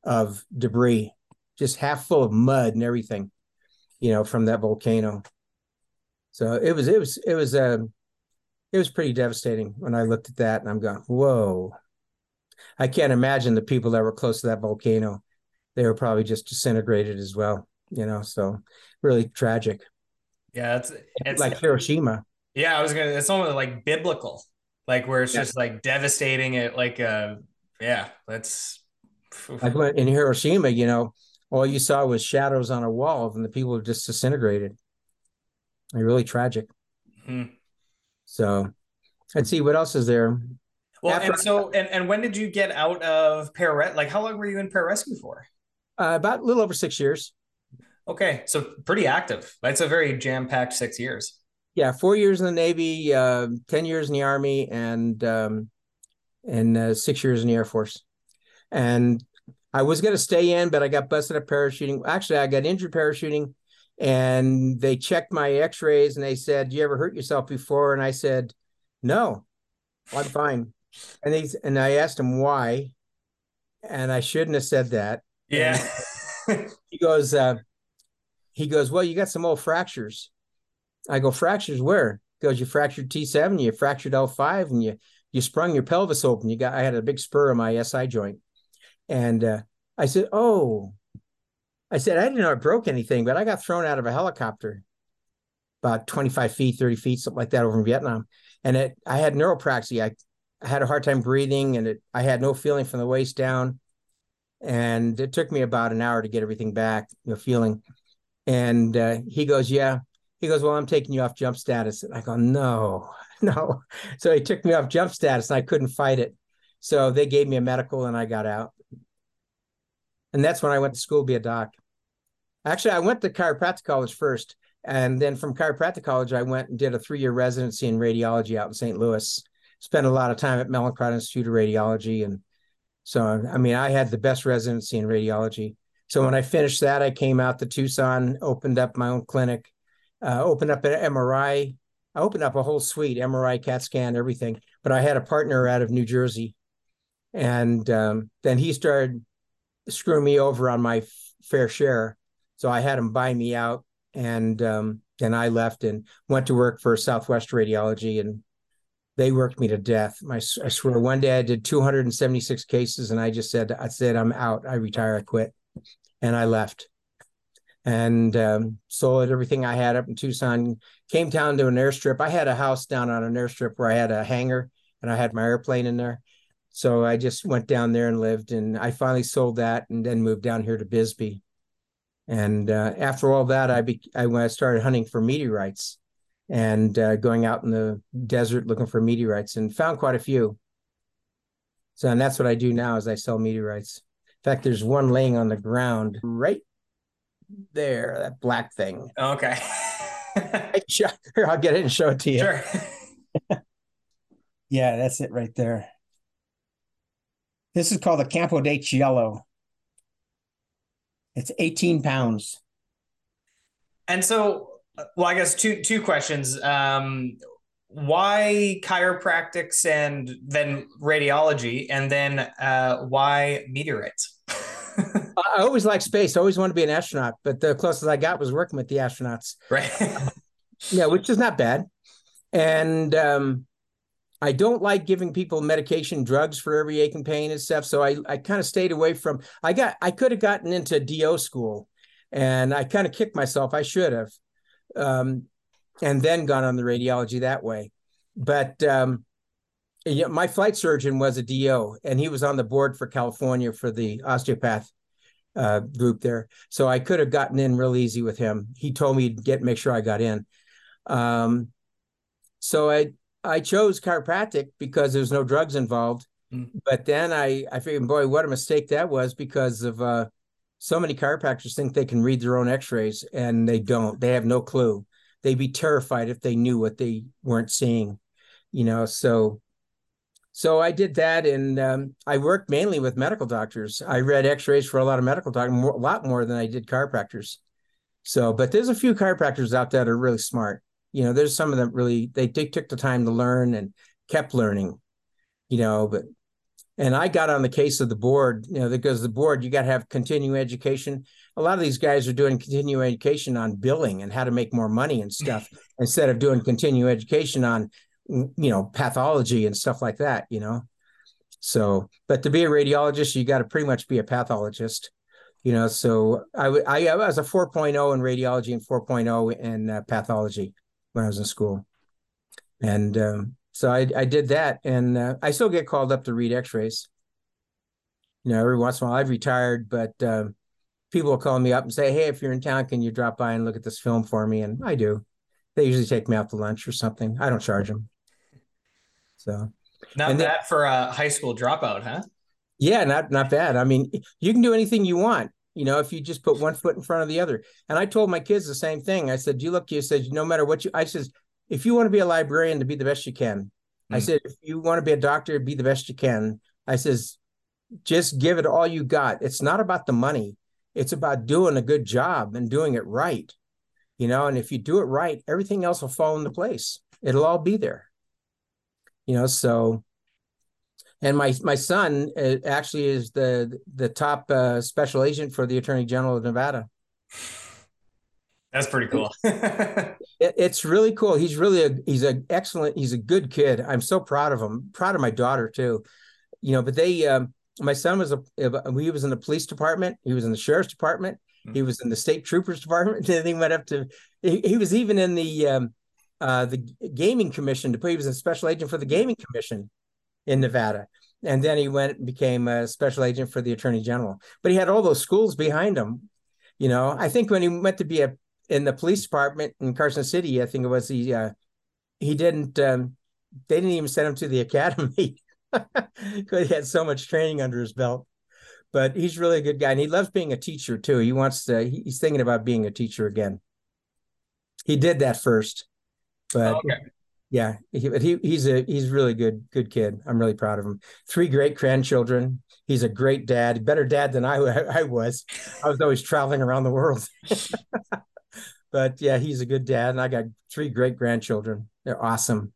of debris, just half full of mud and everything. You know, from that volcano. So it was it was it was um it was pretty devastating when I looked at that and I'm going, whoa. I can't imagine the people that were close to that volcano. They were probably just disintegrated as well, you know. So really tragic. Yeah, it's it's like Hiroshima. Yeah, I was gonna. It's almost like biblical, like where it's yeah. just like devastating. It like uh, yeah, that's like when, in Hiroshima. You know, all you saw was shadows on a wall, and the people just disintegrated It really tragic. Mm-hmm. So let's see what else is there. Well, After and so and, and when did you get out of para? Like, how long were you in pararescue for? Uh, about a little over six years. Okay, so pretty active. That's a very jam packed six years. Yeah, four years in the Navy, uh, ten years in the Army, and um, and uh, six years in the Air Force. And I was going to stay in, but I got busted up parachuting. Actually, I got injured parachuting and they checked my x-rays and they said you ever hurt yourself before and i said no i'm fine and they and i asked him why and i shouldn't have said that. Yeah. He goes uh, he goes well you got some old fractures. I go fractures where? He goes you fractured t7 you fractured l5 and you you sprung your pelvis open. You got i had a big spur in my si joint. And uh, i said oh. I said, I didn't know I broke anything, but I got thrown out of a helicopter about 25 feet, 30 feet, something like that over in Vietnam. And it, I had neuropraxia. I, I had a hard time breathing and it, I had no feeling from the waist down. And it took me about an hour to get everything back, you know, feeling. And uh, he goes, Yeah. He goes, Well, I'm taking you off jump status. And I go, No, no. So he took me off jump status and I couldn't fight it. So they gave me a medical and I got out. And that's when I went to school to be a doc. Actually, I went to chiropractic college first. And then from chiropractic college, I went and did a three year residency in radiology out in St. Louis. Spent a lot of time at Mallinckrodt Institute of Radiology. And so, I mean, I had the best residency in radiology. So when I finished that, I came out to Tucson, opened up my own clinic, uh, opened up an MRI. I opened up a whole suite, MRI, CAT scan, everything. But I had a partner out of New Jersey. And um, then he started screw me over on my f- fair share. So I had him buy me out, and um, then I left and went to work for Southwest Radiology, and they worked me to death. My, I swear, one day I did 276 cases, and I just said, I said, I'm out. I retire. I quit, and I left, and um, sold everything I had up in Tucson. Came down to an airstrip. I had a house down on an airstrip where I had a hangar, and I had my airplane in there so I just went down there and lived, and I finally sold that, and then moved down here to Bisbee. And uh, after all that, I be I when I started hunting for meteorites, and uh, going out in the desert looking for meteorites, and found quite a few. So, and that's what I do now is I sell meteorites. In fact, there's one laying on the ground right there, that black thing. Okay. Here, I'll get it and show it to you. Sure. yeah, that's it right there. This is called the Campo de Cielo. It's 18 pounds. And so, well, I guess two two questions. Um, why chiropractics and then radiology, and then uh, why meteorites? I always liked space. I always wanted to be an astronaut, but the closest I got was working with the astronauts. Right. yeah, which is not bad. And um, I don't like giving people medication drugs for every ache and pain and stuff. So I, I kind of stayed away from I got I could have gotten into DO school and I kind of kicked myself. I should have. Um, and then gone on the radiology that way. But um, my flight surgeon was a DO, and he was on the board for California for the osteopath uh, group there. So I could have gotten in real easy with him. He told me to get make sure I got in. Um, so I I chose chiropractic because there's no drugs involved. Mm. But then I I figured, boy, what a mistake that was because of uh, so many chiropractors think they can read their own X-rays and they don't. They have no clue. They'd be terrified if they knew what they weren't seeing. You know, so so I did that, and um, I worked mainly with medical doctors. I read X-rays for a lot of medical doctors, a lot more than I did chiropractors. So, but there's a few chiropractors out there that are really smart. You know, there's some of them really they, they took the time to learn and kept learning. You know, but and I got on the case of the board, you know, because the board you got to have continuing education. A lot of these guys are doing continuing education on billing and how to make more money and stuff instead of doing continuing education on you know pathology and stuff like that you know? So but to be a radiologist you got to pretty much be a pathologist you know? So I, I, I was a 4.0 in radiology and 4.0 in uh, pathology when i was in school. And um, so I, I did that and uh, i still get called up to read x-rays you know every once in a while i've retired but um, people will call me up and say hey if you're in town can you drop by and look at this film for me and i do they usually take me out to lunch or something i don't charge them so not and bad then, for a high school dropout, huh? Yeah, not not bad. I mean, you can do anything you want, you know, if you just put one foot in front of the other. And I told my kids the same thing. I said, "You look," you said, "No matter what you," I says, "If you want to be a librarian, to be the best you can." Mm-hmm. I said, "If you want to be a doctor, be the best you can." I says, "Just give it all you got. It's not about the money. It's about doing a good job and doing it right." You know, and if you do it right, everything else will fall into place. It'll all be there you know so and my my son uh, actually is the the top uh, special agent for the attorney general of nevada that's pretty cool it, it's really cool he's really a he's an excellent he's a good kid i'm so proud of him proud of my daughter too you know but they um, my son was a he was in the police department he was in the sheriff's department mm-hmm. he was in the state troopers department then he went up to he, he was even in the um, uh, the gaming commission to put he was a special agent for the gaming commission in Nevada. And then he went and became a special agent for the attorney general. But he had all those schools behind him. You know, I think when he went to be a in the police department in Carson City, I think it was he uh, he didn't um, they didn't even send him to the academy because he had so much training under his belt. But he's really a good guy, and he loves being a teacher too. He wants to. He's thinking about being a teacher again. He did that first, but okay. yeah, he, he he's a he's really good good kid. I'm really proud of him. Three great grandchildren. He's a great dad, better dad than I I was. I was always traveling around the world. But yeah, he's a good dad, and I got three great grandchildren. They're awesome.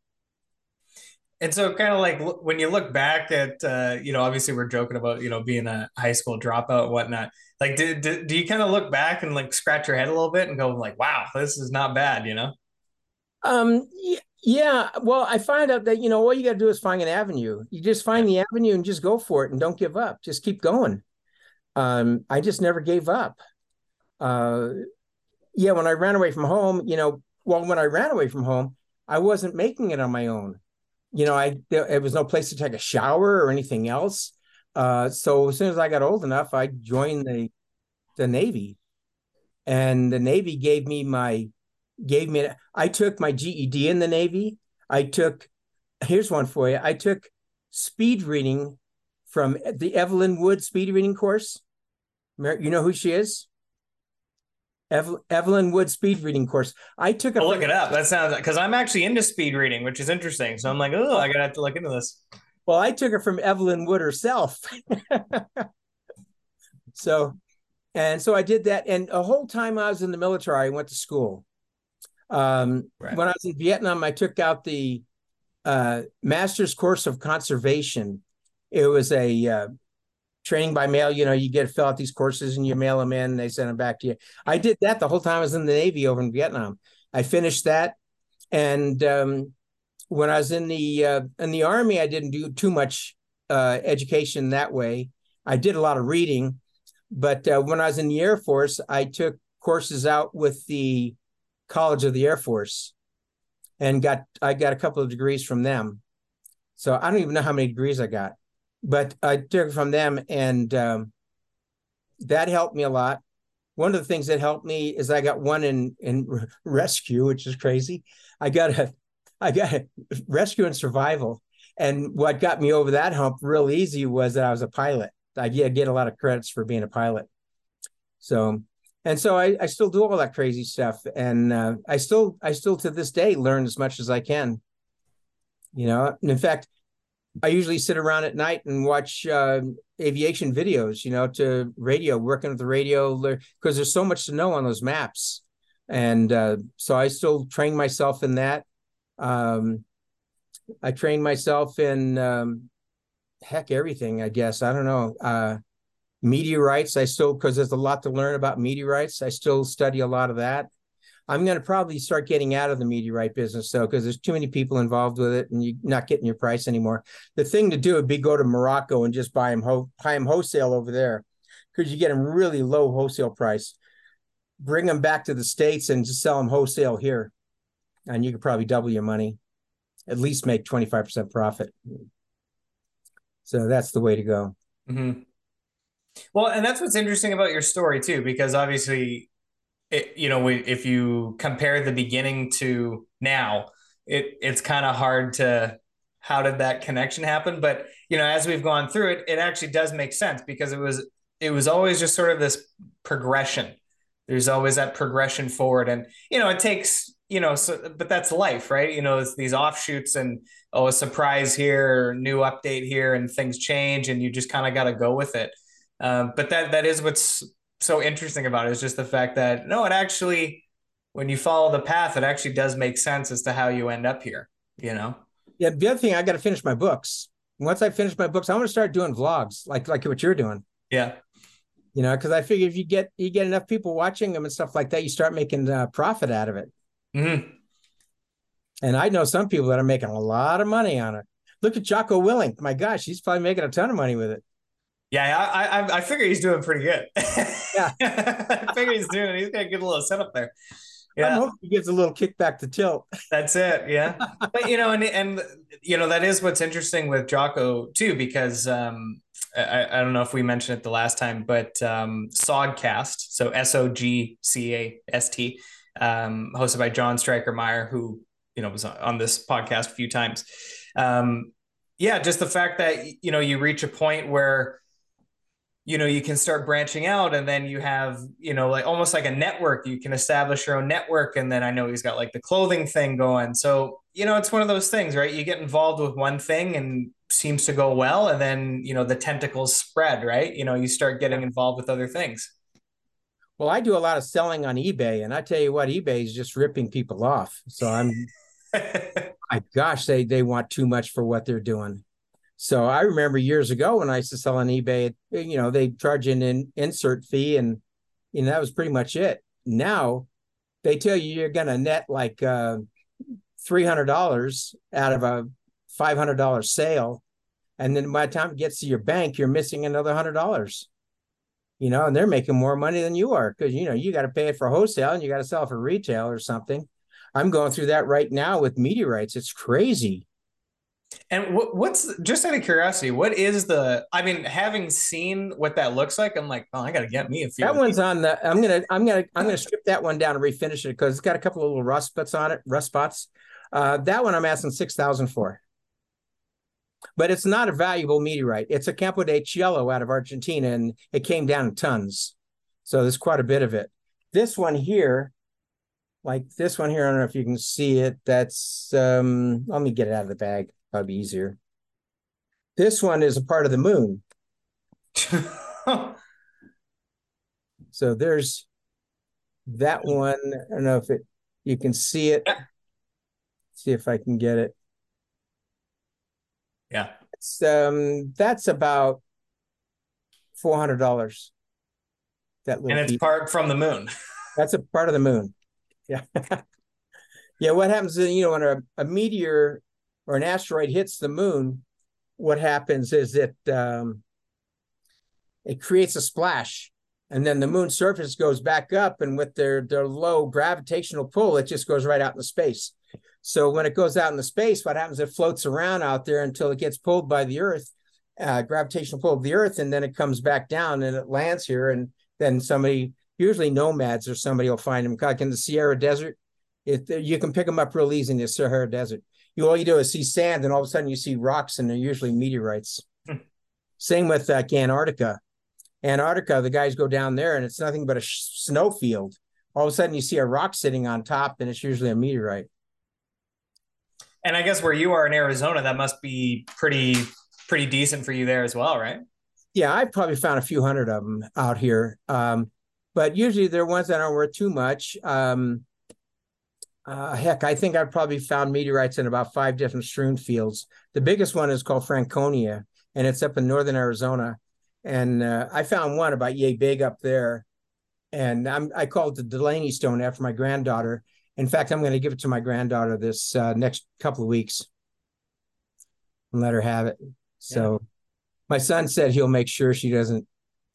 And so, kind of like when you look back at, uh, you know, obviously we're joking about, you know, being a high school dropout and whatnot. Like, do, do, do you kind of look back and like scratch your head a little bit and go like, wow, this is not bad, you know? Um, yeah, Well, I find out that you know all you got to do is find an avenue. You just find the avenue and just go for it, and don't give up. Just keep going. Um, I just never gave up. Uh, yeah, when I ran away from home, you know, well, when I ran away from home, I wasn't making it on my own. You know, I there, was no place to take a shower or anything else. Uh, so as soon as I got old enough, I joined the the Navy, and the Navy gave me my gave me I took my GED in the Navy. I took here's one for you. I took speed reading from the Evelyn Wood speed reading course. You know who she is? Eve- Evelyn Wood speed reading course. I took a look it up. That sounds because I'm actually into speed reading, which is interesting. So I'm like, oh, I gotta have to look into this. Well, I took it from Evelyn Wood herself. so, and so I did that. And a whole time I was in the military, I went to school. Um, right. When I was in Vietnam, I took out the uh, master's course of conservation. It was a uh, training by mail. You know, you get to fill out these courses and you mail them in, and they send them back to you. I did that the whole time I was in the Navy over in Vietnam. I finished that, and um, when I was in the uh, in the Army, I didn't do too much uh, education that way. I did a lot of reading, but uh, when I was in the Air Force, I took courses out with the College of the Air Force, and got I got a couple of degrees from them. So I don't even know how many degrees I got, but I took it from them, and um, that helped me a lot. One of the things that helped me is I got one in in rescue, which is crazy. I got a I got a rescue and survival, and what got me over that hump real easy was that I was a pilot. I get, get a lot of credits for being a pilot. So, and so I, I still do all that crazy stuff, and uh, I still I still to this day learn as much as I can. You know, and in fact, I usually sit around at night and watch uh, aviation videos. You know, to radio, working with the radio because there's so much to know on those maps, and uh, so I still train myself in that. Um, I train myself in um, heck everything. I guess I don't know uh, meteorites. I still because there's a lot to learn about meteorites. I still study a lot of that. I'm going to probably start getting out of the meteorite business though, because there's too many people involved with it, and you're not getting your price anymore. The thing to do would be go to Morocco and just buy them ho- buy them wholesale over there, because you get them really low wholesale price. Bring them back to the states and just sell them wholesale here, and you could probably double your money, at least make 25% profit. So that's the way to go. Mm-hmm. Well, and that's what's interesting about your story too, because obviously, it, you know, we, if you compare the beginning to now, it it's kind of hard to how did that connection happen. But you know, as we've gone through it, it actually does make sense because it was it was always just sort of this progression. There's always that progression forward, and you know, it takes you know, so but that's life, right? You know, it's these offshoots and oh, a surprise here, new update here, and things change, and you just kind of got to go with it. Um, but that that is what's so interesting about it is just the fact that no, it actually, when you follow the path, it actually does make sense as to how you end up here. You know. Yeah. The other thing, I got to finish my books. Once I finish my books, I want to start doing vlogs like like what you're doing. Yeah. You know, because I figure if you get you get enough people watching them and stuff like that, you start making uh, profit out of it. Mm-hmm. And I know some people that are making a lot of money on it. Look at Jocko Willink. My gosh, he's probably making a ton of money with it. Yeah, I I, I figure he's doing pretty good. yeah, I figure he's doing. He's got a good little setup there. Yeah, I hope he gives a little kickback to tilt. That's it. Yeah, but you know, and and you know that is what's interesting with Jocko too, because um, I, I don't know if we mentioned it the last time, but um, Sogcast, so S O G C A S T, um, hosted by John Stryker Meyer, who you know was on this podcast a few times. Um, yeah, just the fact that you know you reach a point where you know you can start branching out and then you have you know like almost like a network. You can establish your own network and then i know he's got like the clothing thing going. So you know it's one of those things right? You get involved with one thing and seems to go well and then you know the tentacles spread right? You know you start getting involved with other things. Well, I do a lot of selling on eBay, and I tell you what, eBay is just ripping people off. So I'm, my gosh, they they want too much for what they're doing. So I remember years ago when I used to sell on eBay, you know, they charge an in, insert fee, and you know that was pretty much it. Now they tell you you're going to net like uh, three hundred dollars out of a five hundred dollar sale, and then by the time it gets to your bank, you're missing another hundred dollars you know, and they're making more money than you are because you know you got to pay it for wholesale and you got to sell for retail or something. I'm going through that right now with meteorites. It's crazy. And what's just out of curiosity, what is the? I mean, having seen what that looks like, I'm like, oh, I got to get me a few. That one's on the. I'm gonna, I'm gonna, I'm gonna strip that one down and refinish it because it's got a couple of little rust spots on it, rust spots. Uh, that one I'm asking six thousand for but it's not a valuable meteorite. It's a Campo de Cielo out of Argentina, and it came down in tons. So there's quite a bit of it. This one here, like this one here, I don't know if you can see it. That's um, let me get it out of the bag. Probably easier. This one is a part of the moon. so there's that one. I don't know if it you can see it. See if I can get it. Yeah. It's, um, that's about four hundred dollars. That and it's part from the moon. that's a part of the moon. Yeah. yeah. What happens is, you know, when a, a meteor or an asteroid hits the moon, what happens is it um, it creates a splash, and then the moon surface goes back up, and with their their low gravitational pull, it just goes right out into space. So when it goes out into space, what happens? It floats around out there until it gets pulled by the Earth, uh, gravitational pull of the Earth, and then it comes back down and it lands here. And then somebody, usually nomads or somebody, will find them. Like in the Sahara Desert, it, you can pick them up real easy in the Sahara Desert. You all you do is see sand, and all of a sudden you see rocks, and they're usually meteorites. Hmm. Same with uh, Antarctica. Antarctica, the guys go down there, and it's nothing but a sh- snow field. All of a sudden, you see a rock sitting on top, and it's usually a meteorite. And I guess where you are in Arizona, that must be pretty pretty decent for you there as well, right? Yeah, I've probably found a few hundred of them out here, um, but usually they're ones that aren't worth too much. Um, uh, heck, I think I've probably found meteorites in about five different strewn fields. The biggest one is called Franconia, and it's up in northern Arizona. And uh, I found one about yay big up there, and I'm, I call it the Delaney Stone after my granddaughter. In fact, I'm going to give it to my granddaughter this uh, next couple of weeks and let her have it. So yeah. my son said he'll make sure she doesn't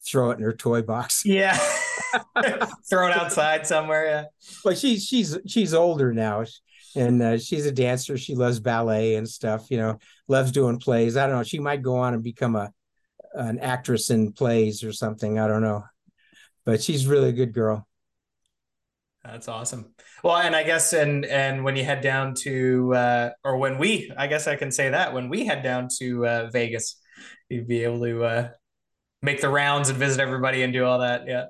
throw it in her toy box. Yeah. throw it outside somewhere. Yeah. But she's she's she's older now. And uh, she's a dancer. She loves ballet and stuff, you know, loves doing plays. I don't know. She might go on and become a an actress in plays or something. I don't know. But she's really a good girl. That's awesome. Well, and I guess and and when you head down to uh, or when we, I guess I can say that when we head down to uh, Vegas, you'd be able to uh, make the rounds and visit everybody and do all that. Yeah.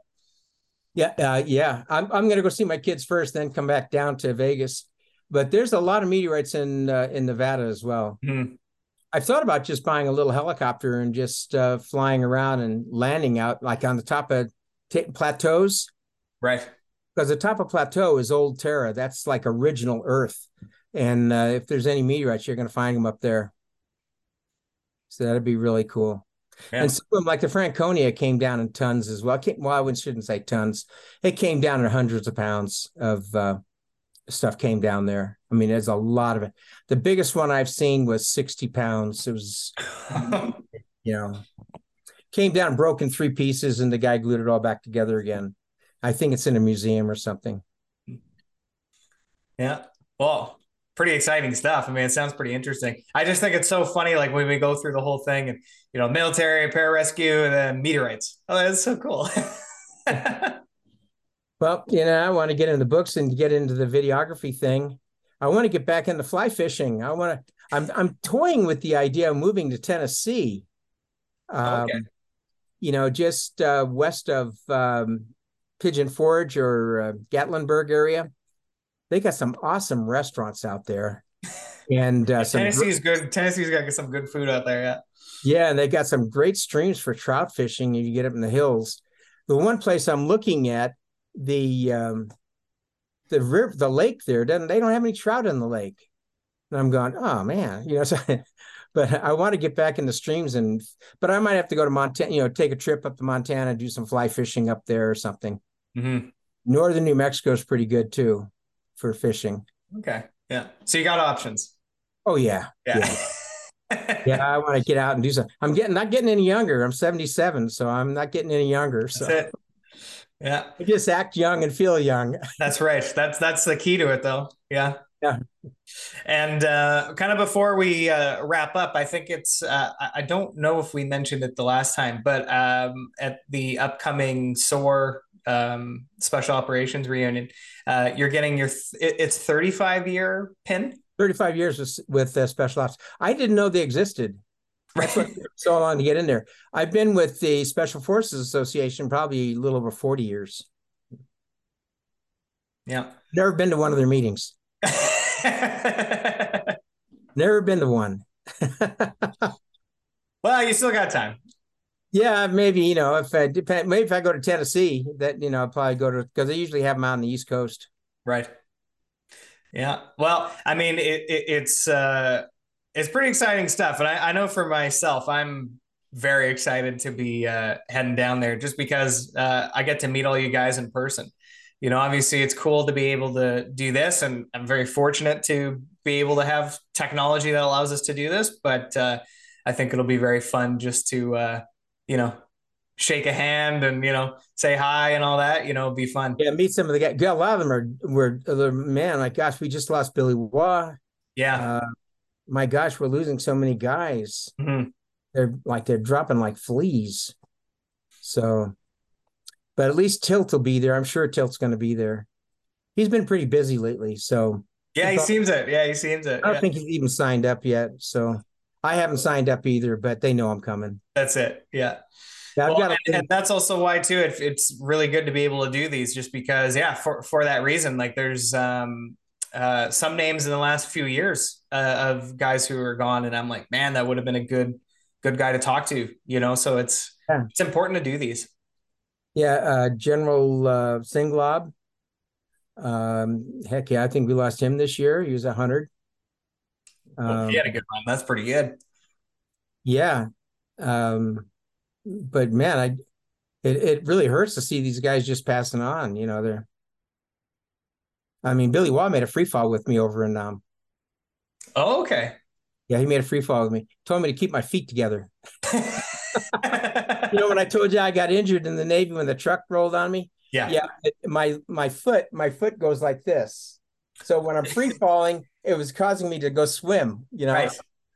Yeah, uh, yeah. I'm I'm gonna go see my kids first, then come back down to Vegas. But there's a lot of meteorites in uh, in Nevada as well. Mm-hmm. I've thought about just buying a little helicopter and just uh, flying around and landing out like on the top of t- plateaus. Right because the top of plateau is old Terra. That's like original Earth. And uh, if there's any meteorites, you're going to find them up there. So that'd be really cool. Yeah. And some of them, like the Franconia, came down in tons as well. Came, well, I wouldn't shouldn't say tons. It came down in hundreds of pounds of uh, stuff came down there. I mean, there's a lot of it. The biggest one I've seen was 60 pounds. It was, you know, came down, broke in three pieces, and the guy glued it all back together again. I think it's in a museum or something. Yeah. Well, pretty exciting stuff. I mean, it sounds pretty interesting. I just think it's so funny, like when we go through the whole thing and, you know, military, pararescue, and then meteorites. Oh, that's so cool. well, you know, I want to get into the books and get into the videography thing. I want to get back into fly fishing. I want to, I'm, I'm toying with the idea of moving to Tennessee. Um, okay. You know, just uh, west of um, Pigeon Forge or uh, Gatlinburg area. They got some awesome restaurants out there, and uh, Tennessee's gr- good. Tennessee's got some good food out there. Yeah, yeah, and they got some great streams for trout fishing. If you get up in the hills, the one place I'm looking at the um, the river, the lake there doesn't. They don't have any trout in the lake, and I'm going, oh man, you know. So, but I want to get back in the streams and, but I might have to go to Montana. You know, take a trip up to Montana, do some fly fishing up there or something. Mm-hmm. Northern New Mexico is pretty good too for fishing. Okay. Yeah. So you got options. Oh yeah. Yeah. Yeah, yeah I want to get out and do something. I'm getting not getting any younger. I'm 77, so I'm not getting any younger. So yeah. I just act young and feel young. That's right. That's that's the key to it though. Yeah. Yeah. And uh, kind of before we uh, wrap up, I think it's, uh, I don't know if we mentioned it the last time, but um, at the upcoming SOAR um, special operations reunion. Uh, you're getting your th- it's 35 year pin. 35 years with, with uh, special ops. I didn't know they existed. That's what so long to get in there. I've been with the Special Forces Association probably a little over 40 years. Yeah. Never been to one of their meetings. Never been to one. well, you still got time. Yeah, maybe you know if I depend, maybe if I go to Tennessee, that you know I'll probably go to because they usually have them out on the East Coast. Right. Yeah. Well, I mean, it, it, it's uh, it's pretty exciting stuff, and I, I know for myself, I'm very excited to be uh, heading down there just because uh, I get to meet all you guys in person. You know, obviously, it's cool to be able to do this, and I'm very fortunate to be able to have technology that allows us to do this. But uh, I think it'll be very fun just to uh, you know, shake a hand and you know say hi and all that. You know, be fun. Yeah, meet some of the guys. Yeah, a lot of them are were, were man. Like, gosh, we just lost Billy Waugh. Yeah. Uh, my gosh, we're losing so many guys. Mhm. They're like they're dropping like fleas. So, but at least Tilt will be there. I'm sure Tilt's going to be there. He's been pretty busy lately, so Yeah, he seems it. Yeah, he seems it. I don't Yeah, think he's even signed up yet. So I haven't signed up either, but they know I'm coming. that's it. Yeah. Well, and, and that's also why too. It, it's really good to be able to do these, just because, yeah, for for that reason. Like, there's um, uh, some names in the last few years uh, of guys who are gone, and I'm like, man, that would have been a good good guy to talk to. You know, so it's Yeah. it's important to do these. yeah, uh, General uh, Singlaub. Um, heck yeah, I think we lost him this year. He was a hundred. Um, he had a good run. That's pretty good. yeah, um, but man, I it it really hurts to see these guys just passing on. You know, they're. I mean, Billy Waugh made a free fall with me over in um. Oh, okay. Yeah, he made a free fall with me. Told me to keep my feet together. You know, when I told you I got injured in the Navy when the truck rolled on me. yeah. yeah it- my my foot my foot goes like this so when i'm free falling it was causing me to go swim you know? Right.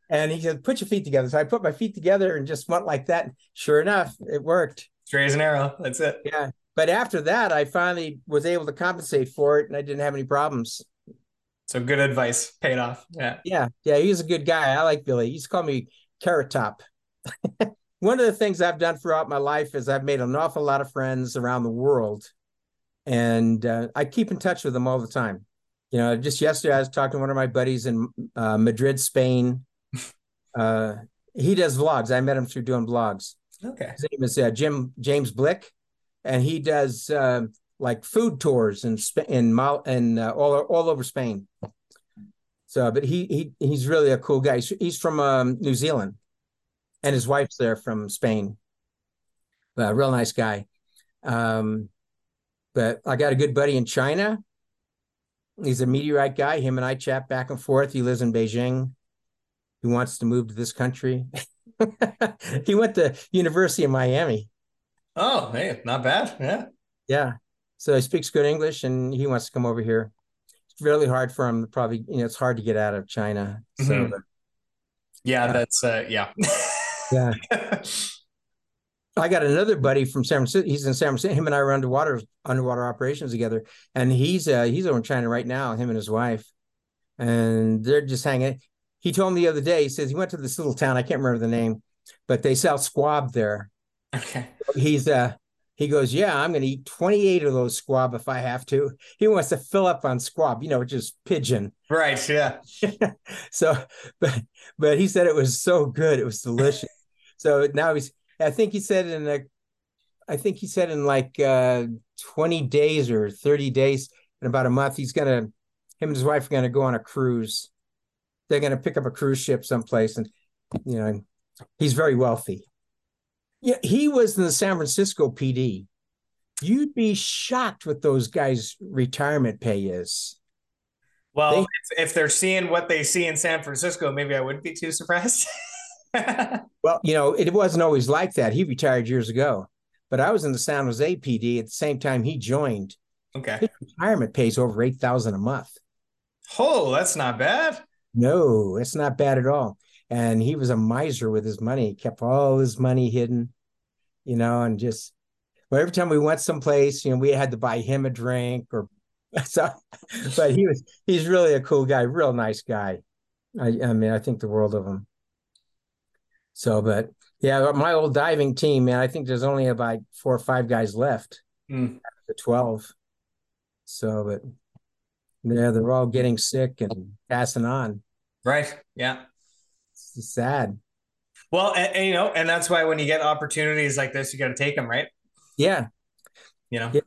and he said put your feet together. So i put my feet together and just went like that. Sure enough it worked. Straight as an arrow. That's it. yeah. But after that i finally was able to compensate for it and i didn't have any problems. So good advice. Paid off. Yeah. yeah. Yeah he's a good guy. I like billy. He used to call me carrot top. One of the things i've done throughout my life is i've made an awful lot of friends around the world. And uh, i keep in touch with them all the time you know just yesterday i was talking to one of my buddies in uh, madrid spain uh, he does vlogs i met him through doing vlogs Okay. his name is uh, jim james blick and he does uh, like food tours in in and uh, all all over Spain. So, but he he he's really a cool guy. He's, he's from um, New Zealand, and his wife's there from Spain. A real nice guy. Um, but I got a good buddy in China. He's a meteorite guy. Him and I chat back and forth. He lives in Beijing. He wants to move to this country. he went to University of Miami. Oh, hey, not bad. Yeah. Yeah. So he speaks good English and he wants to come over here. It's really hard for him. Probably, you know, it's hard to get out of China. So, Mhm. but, Yeah, that's uh yeah. yeah. I got another buddy from San Francisco. He's in San Francisco. Him and I were underwater underwater operations together, and he's uh he's over in China right now. Him and his wife, and they're just hanging. He told me the other day. He says he went to this little town. I can't remember the name, but they sell squab there. okay. He's uh he goes, yeah, I'm going to eat 28 of those squab if I have to. He wants to fill up on squab, you know, just pigeon. Right. Yeah. So, but but he said it was so good, it was delicious. so now he's, I think he said in a, I think he said in like uh 20 days or 30 days, in about a month, he's gonna, him and his wife are gonna go on a cruise. They're gonna pick up a cruise ship someplace, and you know, he's very wealthy. Yeah, he was in the San Francisco PD. You'd be shocked what those guys' retirement pay is. Well, They- if, if they're seeing what they see in San Francisco, maybe I wouldn't be too surprised. Well, you know, it wasn't always like that. He retired years ago, but I was in the San Jose PD at the same time he joined. okay. His retirement pays over eight thousand a month. Oh, that's not bad. No, it's not bad at all. And he was a miser with his money. He kept all his money hidden, you know, and just well, every time we went someplace, you know, we had to buy him a drink or so. But he was he's really a cool guy, real nice guy. I I mean, I think the world of him. So, but yeah, my old diving team, man, I think there's only about four or five guys left, Hmm. the 12. So, but yeah, they're all getting sick and passing on. Right. Yeah. It's sad. Well, and, and, you know, and that's why when you get opportunities like this, you got to take them, right? Yeah. You know. Yeah.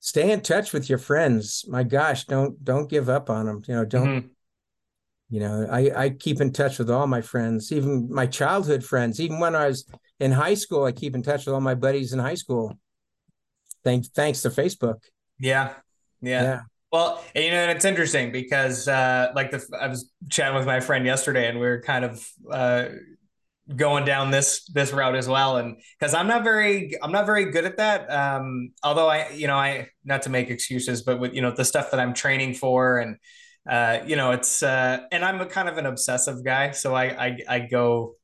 Stay in touch with your friends. My gosh, don't don't give up on them. You know, don't Mhm. You know, I I keep in touch with all my friends, even my childhood friends. Even when I was in high school, I keep in touch with all my buddies in high school. Thanks thanks to Facebook. Yeah. Yeah. Yeah. Well, and, you know, and it's interesting because, uh, like the I was chatting with my friend yesterday, and we were kind of uh, going down this this route as well and because i'm not very i'm not very good at that um although i you know i not to make excuses but with you know the stuff that i'm training for and uh you know it's uh and i'm a kind of an obsessive guy so i i, I go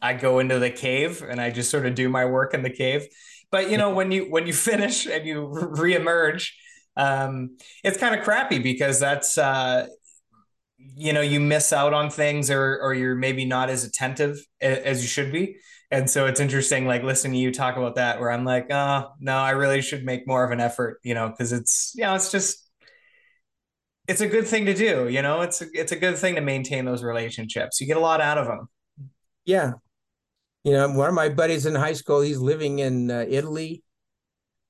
i go into the cave and i just sort of do my work in the cave. But you know when you when you finish and you reemerge um it's kind of crappy because that's uh you know you miss out on things or or you're maybe not as attentive as you should be. And so it's interesting like listening to you talk about that where i'm like oh no i really should make more of an effort you know because it's you know it's just it's a good thing to do you know it's a, it's a good thing to maintain those relationships you get a lot out of them yeah you know one of my buddies in high school he's living in uh, italy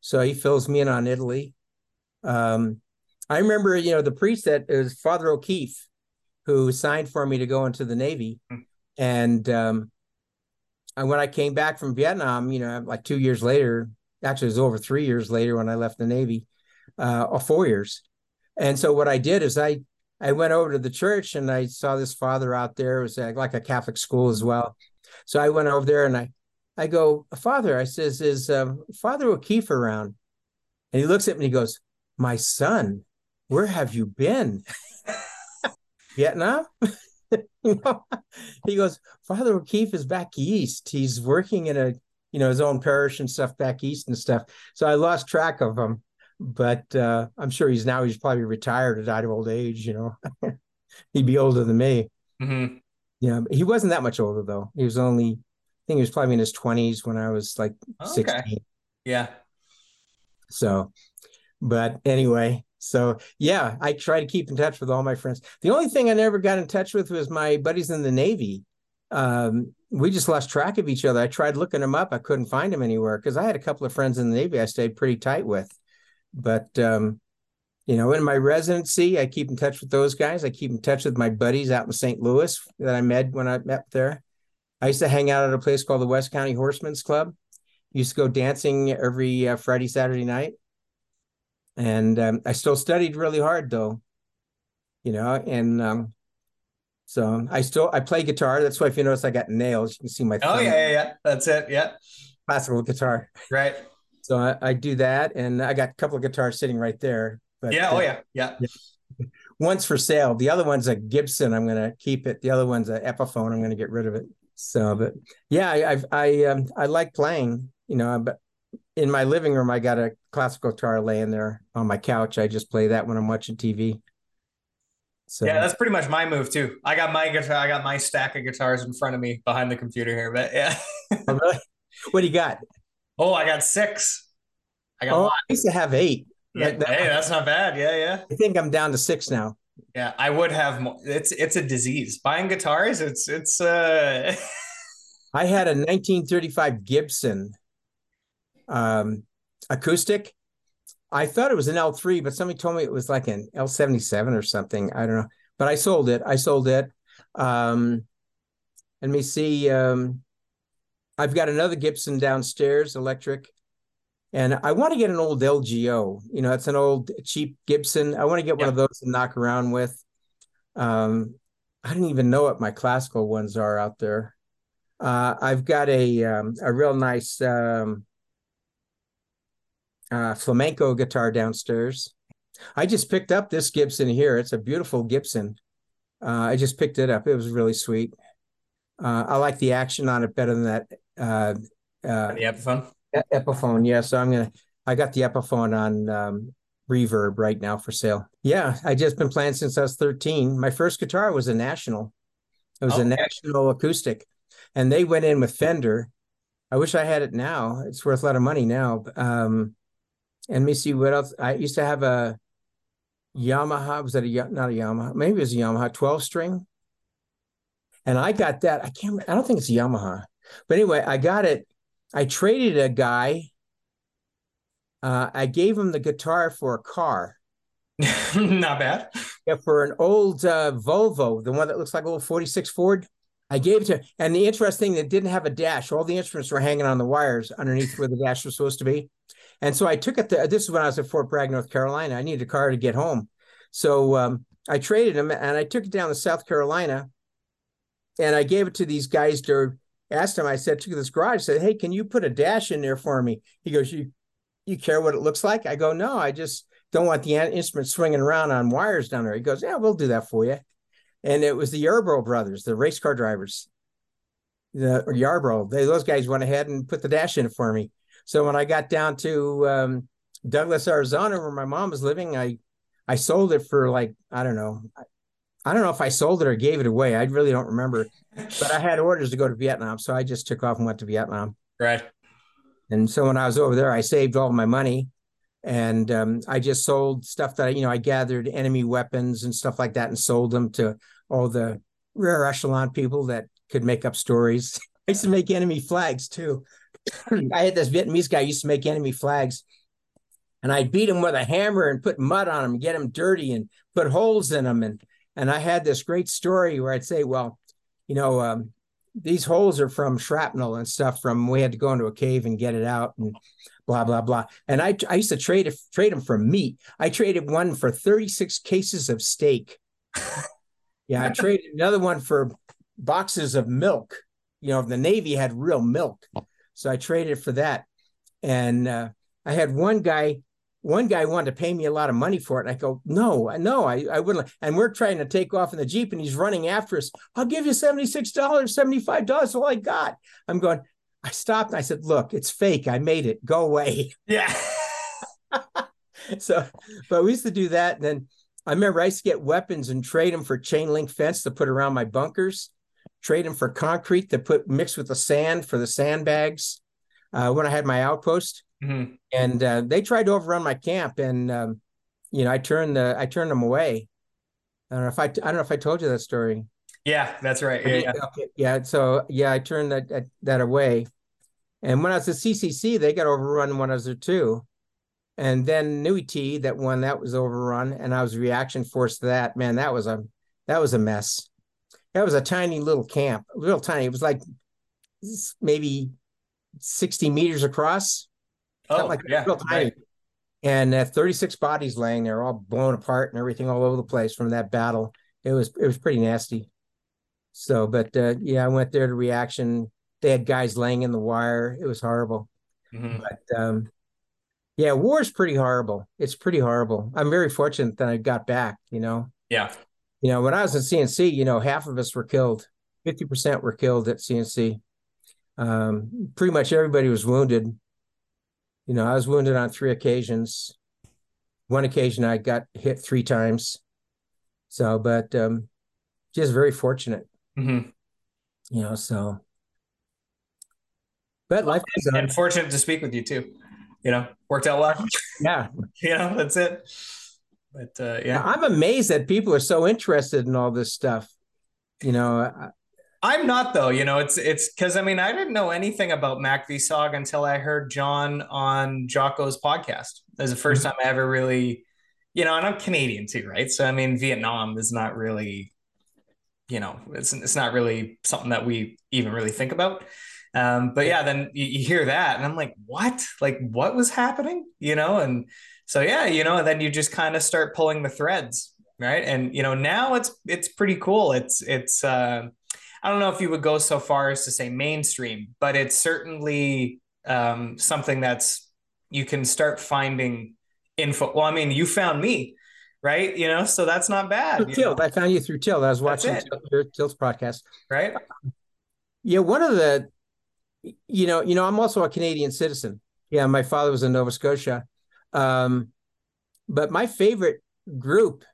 so he fills me in on italy um i remember you know the priest that is father o'keefe who signed for me to go into the Navy. Mm. And um, and when I came back from Vietnam, you know, like two years later, actually it was over three years later when I left the Navy, uh, or four years. And so what I did is I I went over to the church and I saw this father out there. It was like a Catholic school as well. So I went over there and I I go, Father, I says, is um, Father O'Keefe around? And he looks at me and he goes, My son, where have you been? Vietnam? he goes, Father O'Keefe is back east. He's working in a, you know, his own parish and stuff back east and stuff. So I lost track of him, but uh, I'm sure he's now, he's probably retired or died of old age, you know. He'd be older than me. Mm-hmm. Yeah, he wasn't that much older though. He was only, I think he was probably in his 20s when I was like okay. 16. Yeah. So, but anyway, so yeah, I try to keep in touch with all my friends. The only thing I never got in touch with was my buddies in the Navy. Um, we just lost track of each other. I tried looking them up. I couldn't find them anywhere because I had a couple of friends in the Navy I stayed pretty tight with. But um, you know, in my residency, I keep in touch with those guys. I keep in touch with my buddies out in St. Louis that I met when I met there. I used to hang out at a place called the West County Horsemen's Club. Used to go dancing every uh, Friday, Saturday night and um, I still studied really hard though, you know, and um, so I still I play guitar. That's why if you notice I got nails, you can see my. Thumb. Oh yeah, yeah, yeah, that's it. Yeah, classical guitar. Right. So I, I, do that, and I got a couple of guitars sitting right there. But, yeah. Uh, oh yeah. Yeah. yeah. One's for sale. The other one's a Gibson. I'm going to keep it. The other one's an Epiphone. I'm going to get rid of it. So, but yeah, I I've, I um I like playing. You know, but in my living room, I got a classical guitar laying there on my couch. I just play that when I'm watching TV. So yeah, that's pretty much my move too. I got my guitar, I got my stack of guitars in front of me behind the computer here. But yeah. oh, really? What do you got? Oh, I got six. I got. Oh, I used to have eight. Yeah, that, hey, that's not bad. Yeah, yeah. I think I'm down to six now. Yeah, I would have more. It's it's a disease. Buying guitars, it's it's. uh I had a 1935 Gibson um, acoustic. I thought it was an L3, but somebody told me it was like an L77 or something. I don't know, but I sold it. I sold it. Um, let me see. Um, I've got another Gibson downstairs, electric, and I want to get an old LGO. You know, it's an old cheap Gibson. I want to get one of those to knock around with. Um, I don't even know what my classical ones are out there. Uh, I've got a um, a real nice um, uh, flamenco guitar downstairs. I just picked up this Gibson here. It's a beautiful Gibson. Uh, I just picked it up. It was really sweet. Uh, I like the action on it better than that. Uh, uh, the Epiphone. Epiphone, yeah. So I'm gonna. I got the Epiphone on um, Reverb right now for sale. Yeah, I just been playing since I was 13. My first guitar was a National. It was a National acoustic, and they went in with Fender. I wish I had it now. It's worth a lot of money now. Um, and let me see what else. I used to have a Yamaha. Was that a not a Yamaha? Maybe it was a Yamaha 12 string. And I got that. I can't. I don't think it's Yamaha. But anyway, I got it. I traded a guy. Uh, I gave him the guitar for a car. not bad. Yeah, for an old uh, Volvo, the one that looks like a little 46 Ford. I gave it to, and the interesting, thing, it didn't have a dash. All the instruments were hanging on the wires underneath where the dash was supposed to be. And so I took it. To, this is when I was at Fort Bragg, North Carolina. I needed a car to get home, so um, I traded him and I took it down to South Carolina, and I gave it to these guys. They're asked him, I said, to this garage, said, Hey, can you put a dash in there for me? He goes, You you care what it looks like? I go, No, I just don't want the instrument swinging around on wires down there. He goes, Yeah, we'll do that for you. And it was the Yarborough brothers, the race car drivers, the Yarborough. They, those guys went ahead and put the dash in for me. So when I got down to um, Douglas, Arizona, where my mom was living, I I sold it for like I don't know, I don't know if I sold it or gave it away. I really don't remember. But I had orders to go to Vietnam, so I just took off and went to Vietnam. Right. And so when I was over there, I saved all my money, and um, I just sold stuff that I, you know I gathered enemy weapons and stuff like that, and sold them to all the rare echelon people that could make up stories. I used to make enemy flags too. I had this Vietnamese guy used to make enemy flags, and I'd beat him with a hammer and put mud on them, get him dirty, and put holes in them, and and I had this great story where I'd say, well, you know, um, these holes are from shrapnel and stuff from we had to go into a cave and get it out and blah blah blah. And I I used to trade trade them for meat. I traded one for 36 cases of steak. yeah, I traded another one for boxes of milk. You know, the Navy had real milk. So I traded for that. And uh, I had one guy one guy wanted to pay me a lot of money for it. And I go, no, no, I, I wouldn't. And we're trying to take off in the Jeep and he's running after us. I'll give you $76, $75, all I got. I'm going, I stopped I said, look, it's fake. I made it. Go away. Yeah. so, but we used to do that. And then I remember I used to get weapons and trade them for chain link fence to put around my bunkers, trade them for concrete to put mixed with the sand for the sandbags. Uh, when I had my outpost, Mm-hmm. And uh, they tried to overrun my camp, and um, you know, I turned the I turned them away. I don't know if I I don't know if I told you that story. Yeah, that's right. Yeah, yeah. Okay. yeah. So yeah, I turned that that away. And when I was at CCC, they got overrun when I was there too. And then Nui T, that one that was overrun, and I was reaction force to that. Man, that was a that was a mess. That was a tiny little camp, real tiny. It was like maybe 60 meters across Oh, like yeah, real tiny. Right. And uh, 36 bodies laying there, all blown apart and everything all over the place from that battle. It was it was pretty nasty. So, but uh, yeah, I went there to reaction. They had guys laying in the wire. It was horrible. Mm-hmm. But um, yeah, war is pretty horrible. It's pretty horrible. I'm very fortunate that I got back. You know. Yeah. You know, when I was in CNC, you know, half of us were killed. Fifty percent were killed at CNC. Um, pretty much everybody was wounded you know, I was wounded on three occasions. One occasion I got hit three times. So, but um, just very fortunate. Mm-hmm. You know, so. But life is and fortunate to speak with you too. You know, worked out well. Yeah. you know, that's it. But uh, yeah, I'm amazed that people are so interested in all this stuff. You know, I'm not though. You know, it's it's because I mean I didn't know anything about MACV-SOG until I heard John on Jocko's podcast. It was the 1st mm-hmm. time I ever really, you know, and I'm Canadian too, right? So I mean, Vietnam is not really, you know, it's it's not really something that we even really think about. Um, but yeah, then you, you hear that, and I'm like, what? Like, what was happening? You know, and so yeah, you know, then you just kind of start pulling the threads, right? And you know, now it's it's pretty cool. It's it's. uh I don't know if you would go so far as to say mainstream, but it's certainly um, something that's you can start finding info. Well, I mean, you found me, right? You know, so that's not bad. Tilt, I found you through Tilt. I was watching Tilt's podcast, right? Yeah, one of the, you know, you know, I'm also a Canadian citizen. Yeah, my father was in Nova Scotia, um, but my favorite group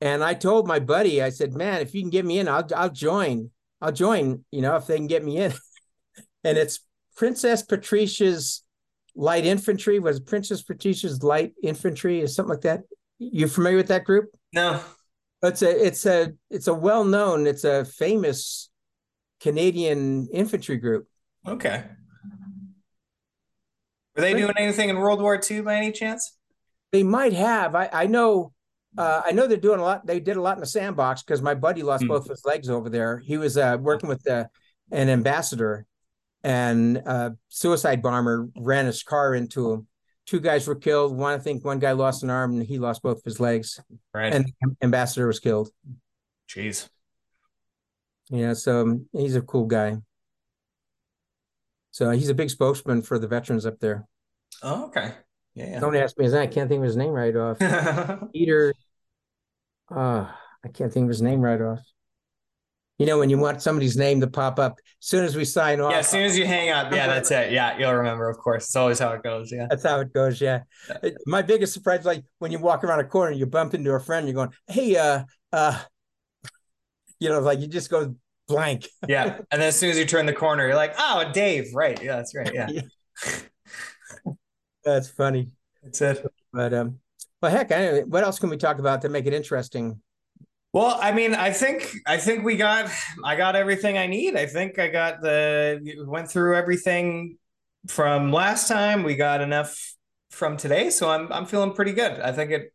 and I told my buddy, I said, "Man, if you can get me in, I'll I'll join." I'll join, you know, if they can get me in. and it's Princess Patricia's Light Infantry. Was Princess Patricia's Light Infantry or something like that? You familiar with that group? No. It's a it's a it's a well known, it's a famous Canadian infantry group. Okay. Were they doing anything in World War II by any chance? They might have. I, I know uh, I know they're doing a lot. They did a lot in the sandbox because my buddy lost mm. both his legs over there. He was uh, working with the, an ambassador, and a suicide bomber ran his car into him. Two guys were killed. One, I think, one guy lost an arm, and he lost both of his legs. Right. And ambassador was killed. Jeez. Yeah. So um, he's a cool guy. So he's a big spokesman for the veterans up there. Oh, okay. Yeah. yeah. Don't ask me his name. I can't think of his name right off. Peter. Uh, I can't think of his name right off. You know, when you want somebody's name to pop up, as soon as we sign off. Yeah, as soon as you hang up, yeah, that's it. Yeah, you'll remember, of course. It's always how it goes. Yeah. That's how it goes. Yeah. yeah. My biggest surprise, like when you walk around a corner, you bump into a friend, you're going, Hey, uh, uh, you know, like you just go blank. yeah. And then as soon as you turn the corner, you're like, Oh, Dave. Right. Yeah, that's right. Yeah. yeah. that's funny. That's it. But, um, well, heck, I, what else can we talk about to make it interesting? Well, I mean, I think I think we got I got everything I need. I think I got the went through everything from last time. We got enough from today, so I'm I'm feeling pretty good. I think it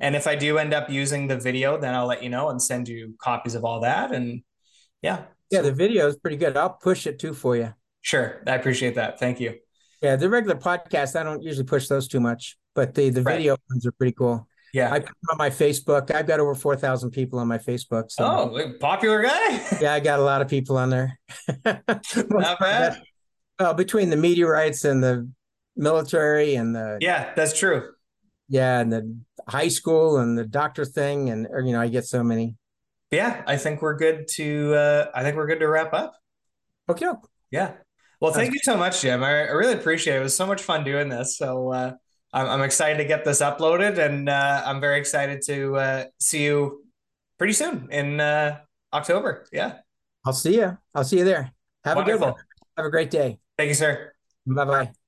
and if I do end up using the video, then I'll let you know and send you copies of all that and yeah. Yeah, the video is pretty good. I'll push it too for you. Sure. I appreciate that. Thank you. Yeah, the regular podcast, I don't usually push those too much, but the the right. video ones are pretty cool. Yeah. I put on my Facebook. I've got over 4,000 people on my Facebook. So. Oh, popular guy. yeah, I got a lot of people on there. Not bad. Well, between the meteorites and the military and the. Yeah, that's true. Yeah, and the high school and the doctor thing. And, or, you know, I get so many. Yeah, I think we're good to, uh, I think we're good to wrap up. Okay. Yeah. Well, thank you so much, Jim. I, I really appreciate it. It was so much fun doing this. So, uh, I'm, I'm excited to get this uploaded, and uh, I'm very excited to uh, see you pretty soon in uh, October. Yeah, I'll see you. I'll see you there. Have Wonderful. a good one. Have a great day. Thank you, sir. Bye bye.